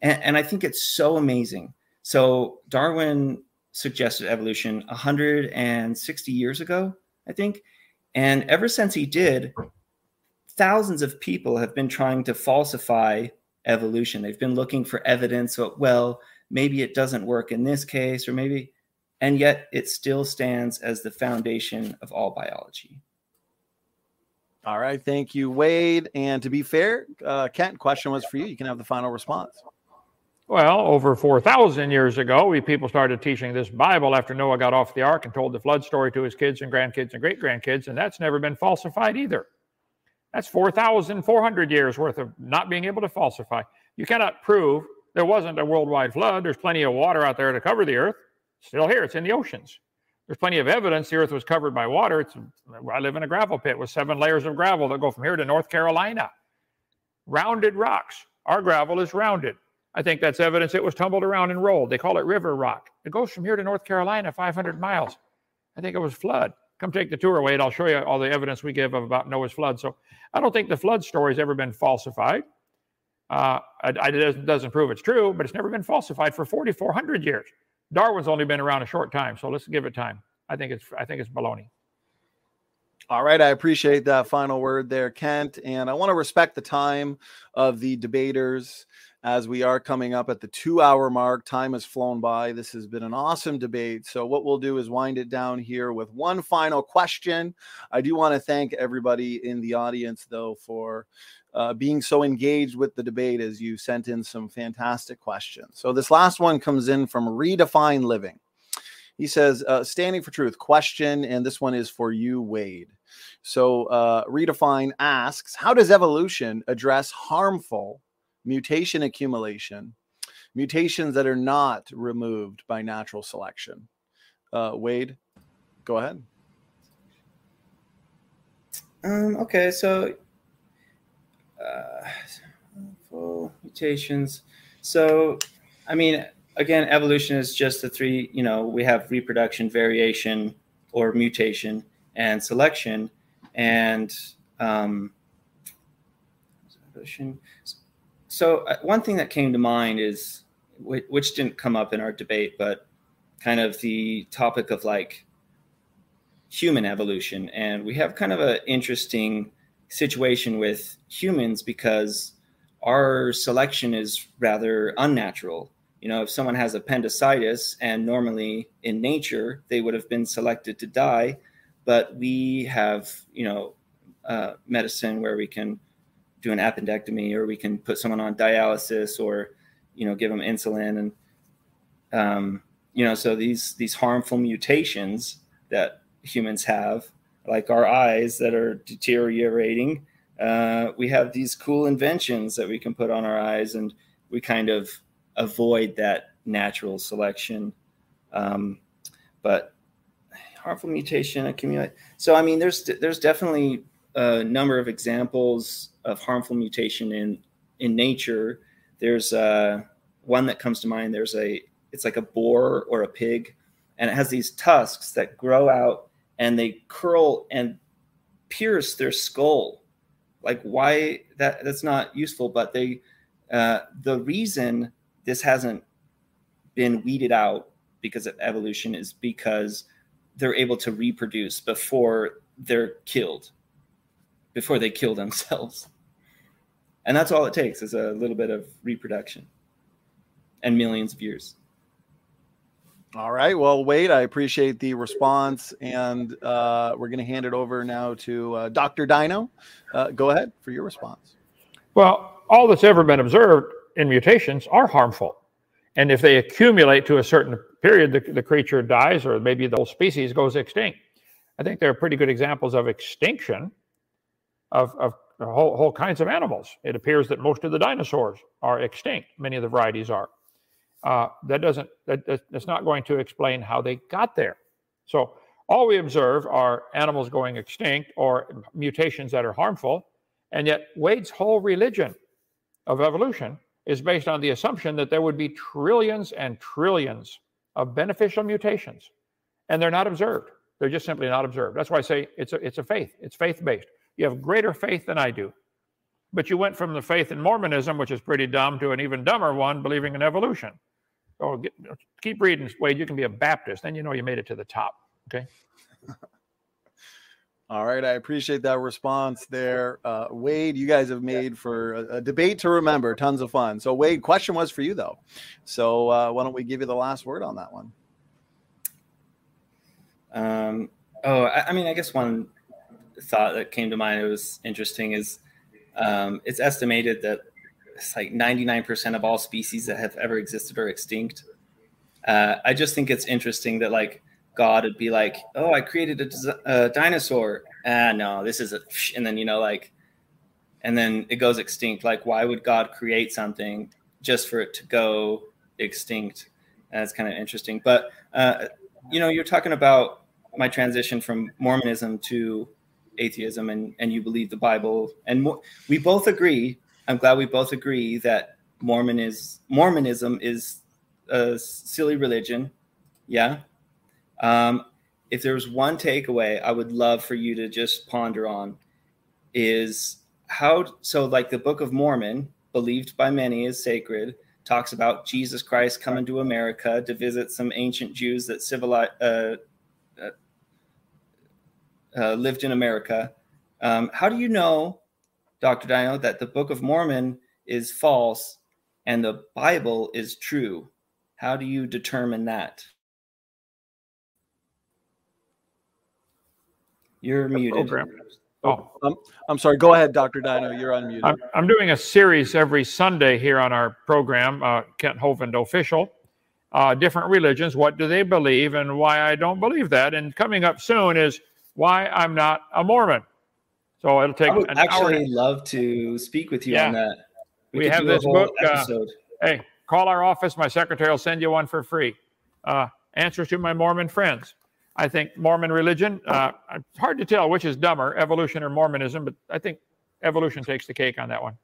And, and I think it's so amazing. So Darwin suggested evolution 160 years ago, I think. And ever since he did, thousands of people have been trying to falsify evolution. They've been looking for evidence of, well, maybe it doesn't work in this case, or maybe, and yet it still stands as the foundation of all biology. All right. Thank you, Wade. And to be fair, uh, Kent, question was for you. You can have the final response. Well, over 4,000 years ago, we people started teaching this Bible after Noah got off the ark and told the flood story to his kids and grandkids and great grandkids, and that's never been falsified either. That's 4,400 years worth of not being able to falsify. You cannot prove there wasn't a worldwide flood. There's plenty of water out there to cover the earth. Still here, it's in the oceans. There's plenty of evidence the earth was covered by water. It's, I live in a gravel pit with seven layers of gravel that go from here to North Carolina. Rounded rocks. Our gravel is rounded. I think that's evidence it was tumbled around and rolled. They call it river rock. It goes from here to North Carolina, 500 miles. I think it was flood. Come take the tour, Wade. I'll show you all the evidence we give about Noah's flood. So I don't think the flood story has ever been falsified. Uh, it doesn't, doesn't prove it's true, but it's never been falsified for 4,400 years. Darwin's only been around a short time, so let's give it time. I think it's I think it's baloney. All right, I appreciate that final word there, Kent, and I want to respect the time of the debaters as we are coming up at the two hour mark. Time has flown by. This has been an awesome debate. So, what we'll do is wind it down here with one final question. I do want to thank everybody in the audience, though, for uh, being so engaged with the debate as you sent in some fantastic questions. So, this last one comes in from Redefine Living. He says, uh, Standing for Truth question, and this one is for you, Wade. So, uh, Redefine asks, How does evolution address harmful mutation accumulation mutations that are not removed by natural selection. Uh, Wade, go ahead. Um, okay, so uh, full mutations. So, I mean, again, evolution is just the three. You know, we have reproduction, variation, or mutation, and selection, and um, so uh, one thing that came to mind is which didn't come up in our debate, but kind of the topic of like human evolution. And we have kind of an interesting situation with humans because our selection is rather unnatural. You know, if someone has appendicitis and normally in nature they would have been selected to die, but we have, you know, uh, medicine where we can do an appendectomy or we can put someone on dialysis or, you know, give them insulin and, um, you know, so these these harmful mutations that humans have, like our eyes that are deteriorating. Uh, we have these cool inventions that we can put on our eyes, and we kind of avoid that natural selection. Um, but harmful mutation accumulate. So I mean, there's there's definitely a number of examples of harmful mutation in in nature. There's uh, one that comes to mind. There's a it's like a boar or a pig, and it has these tusks that grow out and they curl and pierce their skull. Like why that that's not useful, but they uh, the reason this hasn't been weeded out because of evolution is because they're able to reproduce before they're killed, before they kill themselves. And that's all it takes is a little bit of reproduction and millions of years. All right. Well, Wade, I appreciate the response, and uh, we're going to hand it over now to uh, Dr. Dino. Uh, go ahead for your response. Well, all that's ever been observed in mutations are harmful, and if they accumulate to a certain period, the, the creature dies, or maybe the whole species goes extinct. I think there are pretty good examples of extinction of, of whole, whole kinds of animals. It appears that most of the dinosaurs are extinct. Many of the varieties are uh, that doesn't that, that's not going to explain how they got there. So all we observe are animals going extinct or mutations that are harmful and yet wade's whole religion of evolution is based on the assumption that there would be trillions and trillions of beneficial mutations and they're not observed. They're just simply not observed. That's why i say it's a, it's a faith. It's faith based you have greater faith than i do. But you went from the faith in mormonism which is pretty dumb to an even dumber one believing in evolution Oh, get, keep reading, Wade. You can be a Baptist. Then you know you made it to the top. Okay. All right, I appreciate that response there, uh, Wade. You guys have made for a, a, debate to remember, tons of fun. So, Wade, question was for you though. So, uh, why don't we give you the last word on that one? Um, oh, I, I mean, I guess one thought that came to mind. It was interesting. Is um, it's estimated that it's like 99% of all species that have ever existed are extinct. Uh, I just think it's interesting that like God would be like, oh, I created a, a dinosaur. Ah, no, this is a, and then, you know, like, and then it goes extinct. Like, why would God create something just for it to go extinct? It's kind of interesting. But, uh, you know, you're talking about my transition from Mormonism to atheism and, and you believe the Bible. And mo- we both agree I'm glad we both agree that Mormon is Mormonism is a silly religion. Yeah. Um, if there was one takeaway I would love for you to just ponder on is how so like the Book of Mormon, believed by many as sacred, talks about Jesus Christ coming to America to visit some ancient Jews that civilized uh, uh, uh, lived in America. Um, how do you know Dr. Dino, that the Book of Mormon is false and the Bible is true. How do you determine that? You're muted. Program. Oh, I'm, I'm sorry. Go ahead, Dr. Dino. You're unmuted. I'm, I'm doing a series every Sunday here on our program, uh, Kent Hovind Official. Uh, different religions, what do they believe, and why I don't believe that. And coming up soon is why I'm not a Mormon. So it'll take. I would actually love to speak with you yeah. on that. We, we have this book. Uh, hey, call our office. My secretary will send you one for free. Uh, answers to my Mormon friends. I think Mormon religion, uh, it's hard to tell which is dumber, evolution or Mormonism, but I think evolution takes the cake on that one.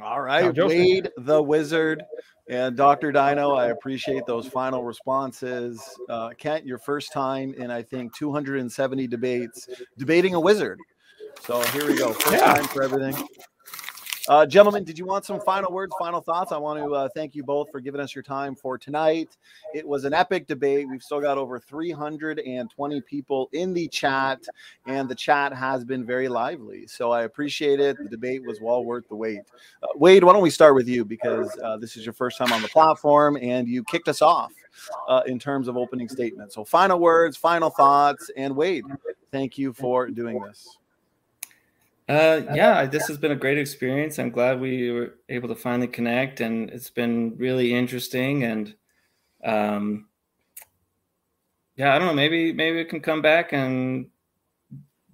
All right, Wade the Wizard and Dr. Dino. I appreciate those final responses. Uh, Kent, your first time in I think 270 debates debating a wizard. So here we go. First yeah. time for everything. Uh, gentlemen, did you want some final words, final thoughts? I want to uh, thank you both for giving us your time for tonight. It was an epic debate. We've still got over 320 people in the chat, and the chat has been very lively. So I appreciate it. The debate was well worth the wait. Uh, Wade, why don't we start with you because uh, this is your first time on the platform and you kicked us off uh, in terms of opening statements. So, final words, final thoughts, and Wade, thank you for doing this. Uh, yeah, this has been a great experience. I'm glad we were able to finally connect, and it's been really interesting. And um, yeah, I don't know. Maybe maybe we can come back and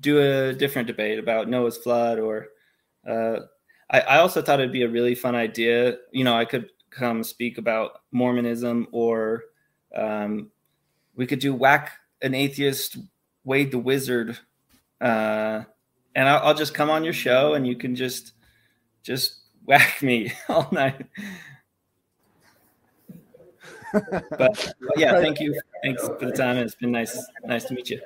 do a different debate about Noah's flood. Or uh, I, I also thought it'd be a really fun idea. You know, I could come speak about Mormonism, or um, we could do whack an atheist, Wade the wizard. Uh, and I'll, I'll just come on your show and you can just just whack me all night. but yeah, thank you. Thanks for the time. It's been nice, nice to meet you.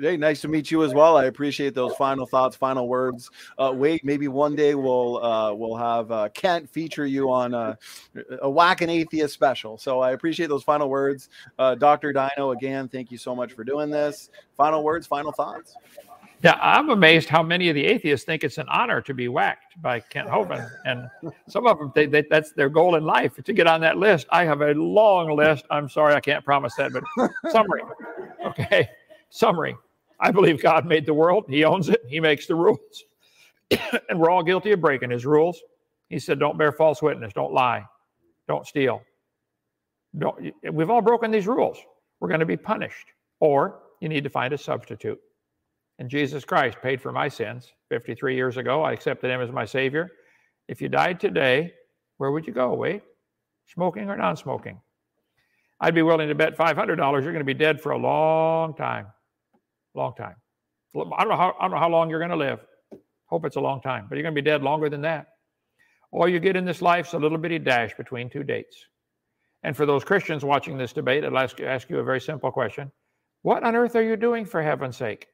Hey, nice to meet you as well. I appreciate those final thoughts, final words. Uh, Wade, maybe one day we'll uh, we'll have uh, Kent feature you on a, a whack and atheist special. So I appreciate those final words, uh, Doctor Dino. Again, thank you so much for doing this. Final words, final thoughts. Yeah, I'm amazed how many of the atheists think it's an honor to be whacked by Kent Hovind, and some of them they, they, that's their goal in life to get on that list. I have a long list. I'm sorry, I can't promise that, but summary. Okay, summary. I believe God made the world. He owns it. He makes the rules, and we're all guilty of breaking His rules. He said, "Don't bear false witness. Don't lie. Don't steal. Don't." We've all broken these rules. We're going to be punished, or you need to find a substitute. And Jesus Christ paid for my sins 53 years ago. I accepted him as my Savior. If you died today, where would you go? Wait, smoking or non smoking? I'd be willing to bet $500 you're going to be dead for a long time. Long time. I don't know how, I don't know how long you're going to live. Hope it's a long time, but you're going to be dead longer than that. All you get in this life's a little bitty dash between two dates. And for those Christians watching this debate, ask, ask you a very simple question What on earth are you doing for heaven's sake?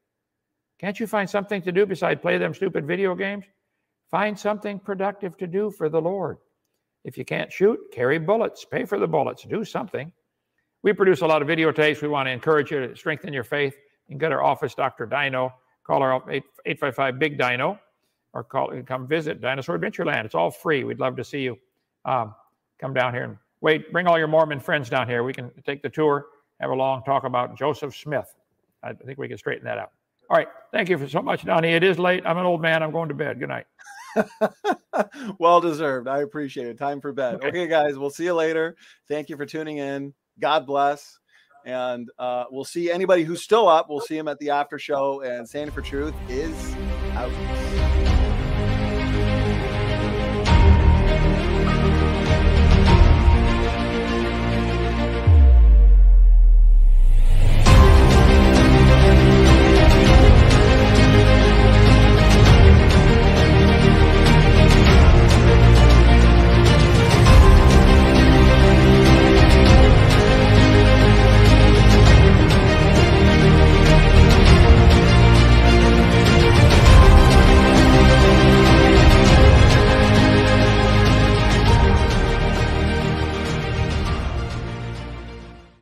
Can't you find something to do besides play them stupid video games? Find something productive to do for the Lord. If you can't shoot, carry bullets, pay for the bullets, do something. We produce a lot of videotapes. We want to encourage you to strengthen your faith. You can go to our office, Dr. Dino, call our 855 Big Dino, or call come visit Dinosaur Adventureland. It's all free. We'd love to see you. Um, come down here and wait. Bring all your Mormon friends down here. We can take the tour, have a long talk about Joseph Smith. I think we can straighten that out. All right. Thank you for so much, Donny. It is late. I'm an old man. I'm going to bed. Good night. well deserved. I appreciate it. Time for bed. Okay. okay, guys. We'll see you later. Thank you for tuning in. God bless. And uh, we'll see anybody who's still up. We'll see him at the after show. And Standing for Truth is out.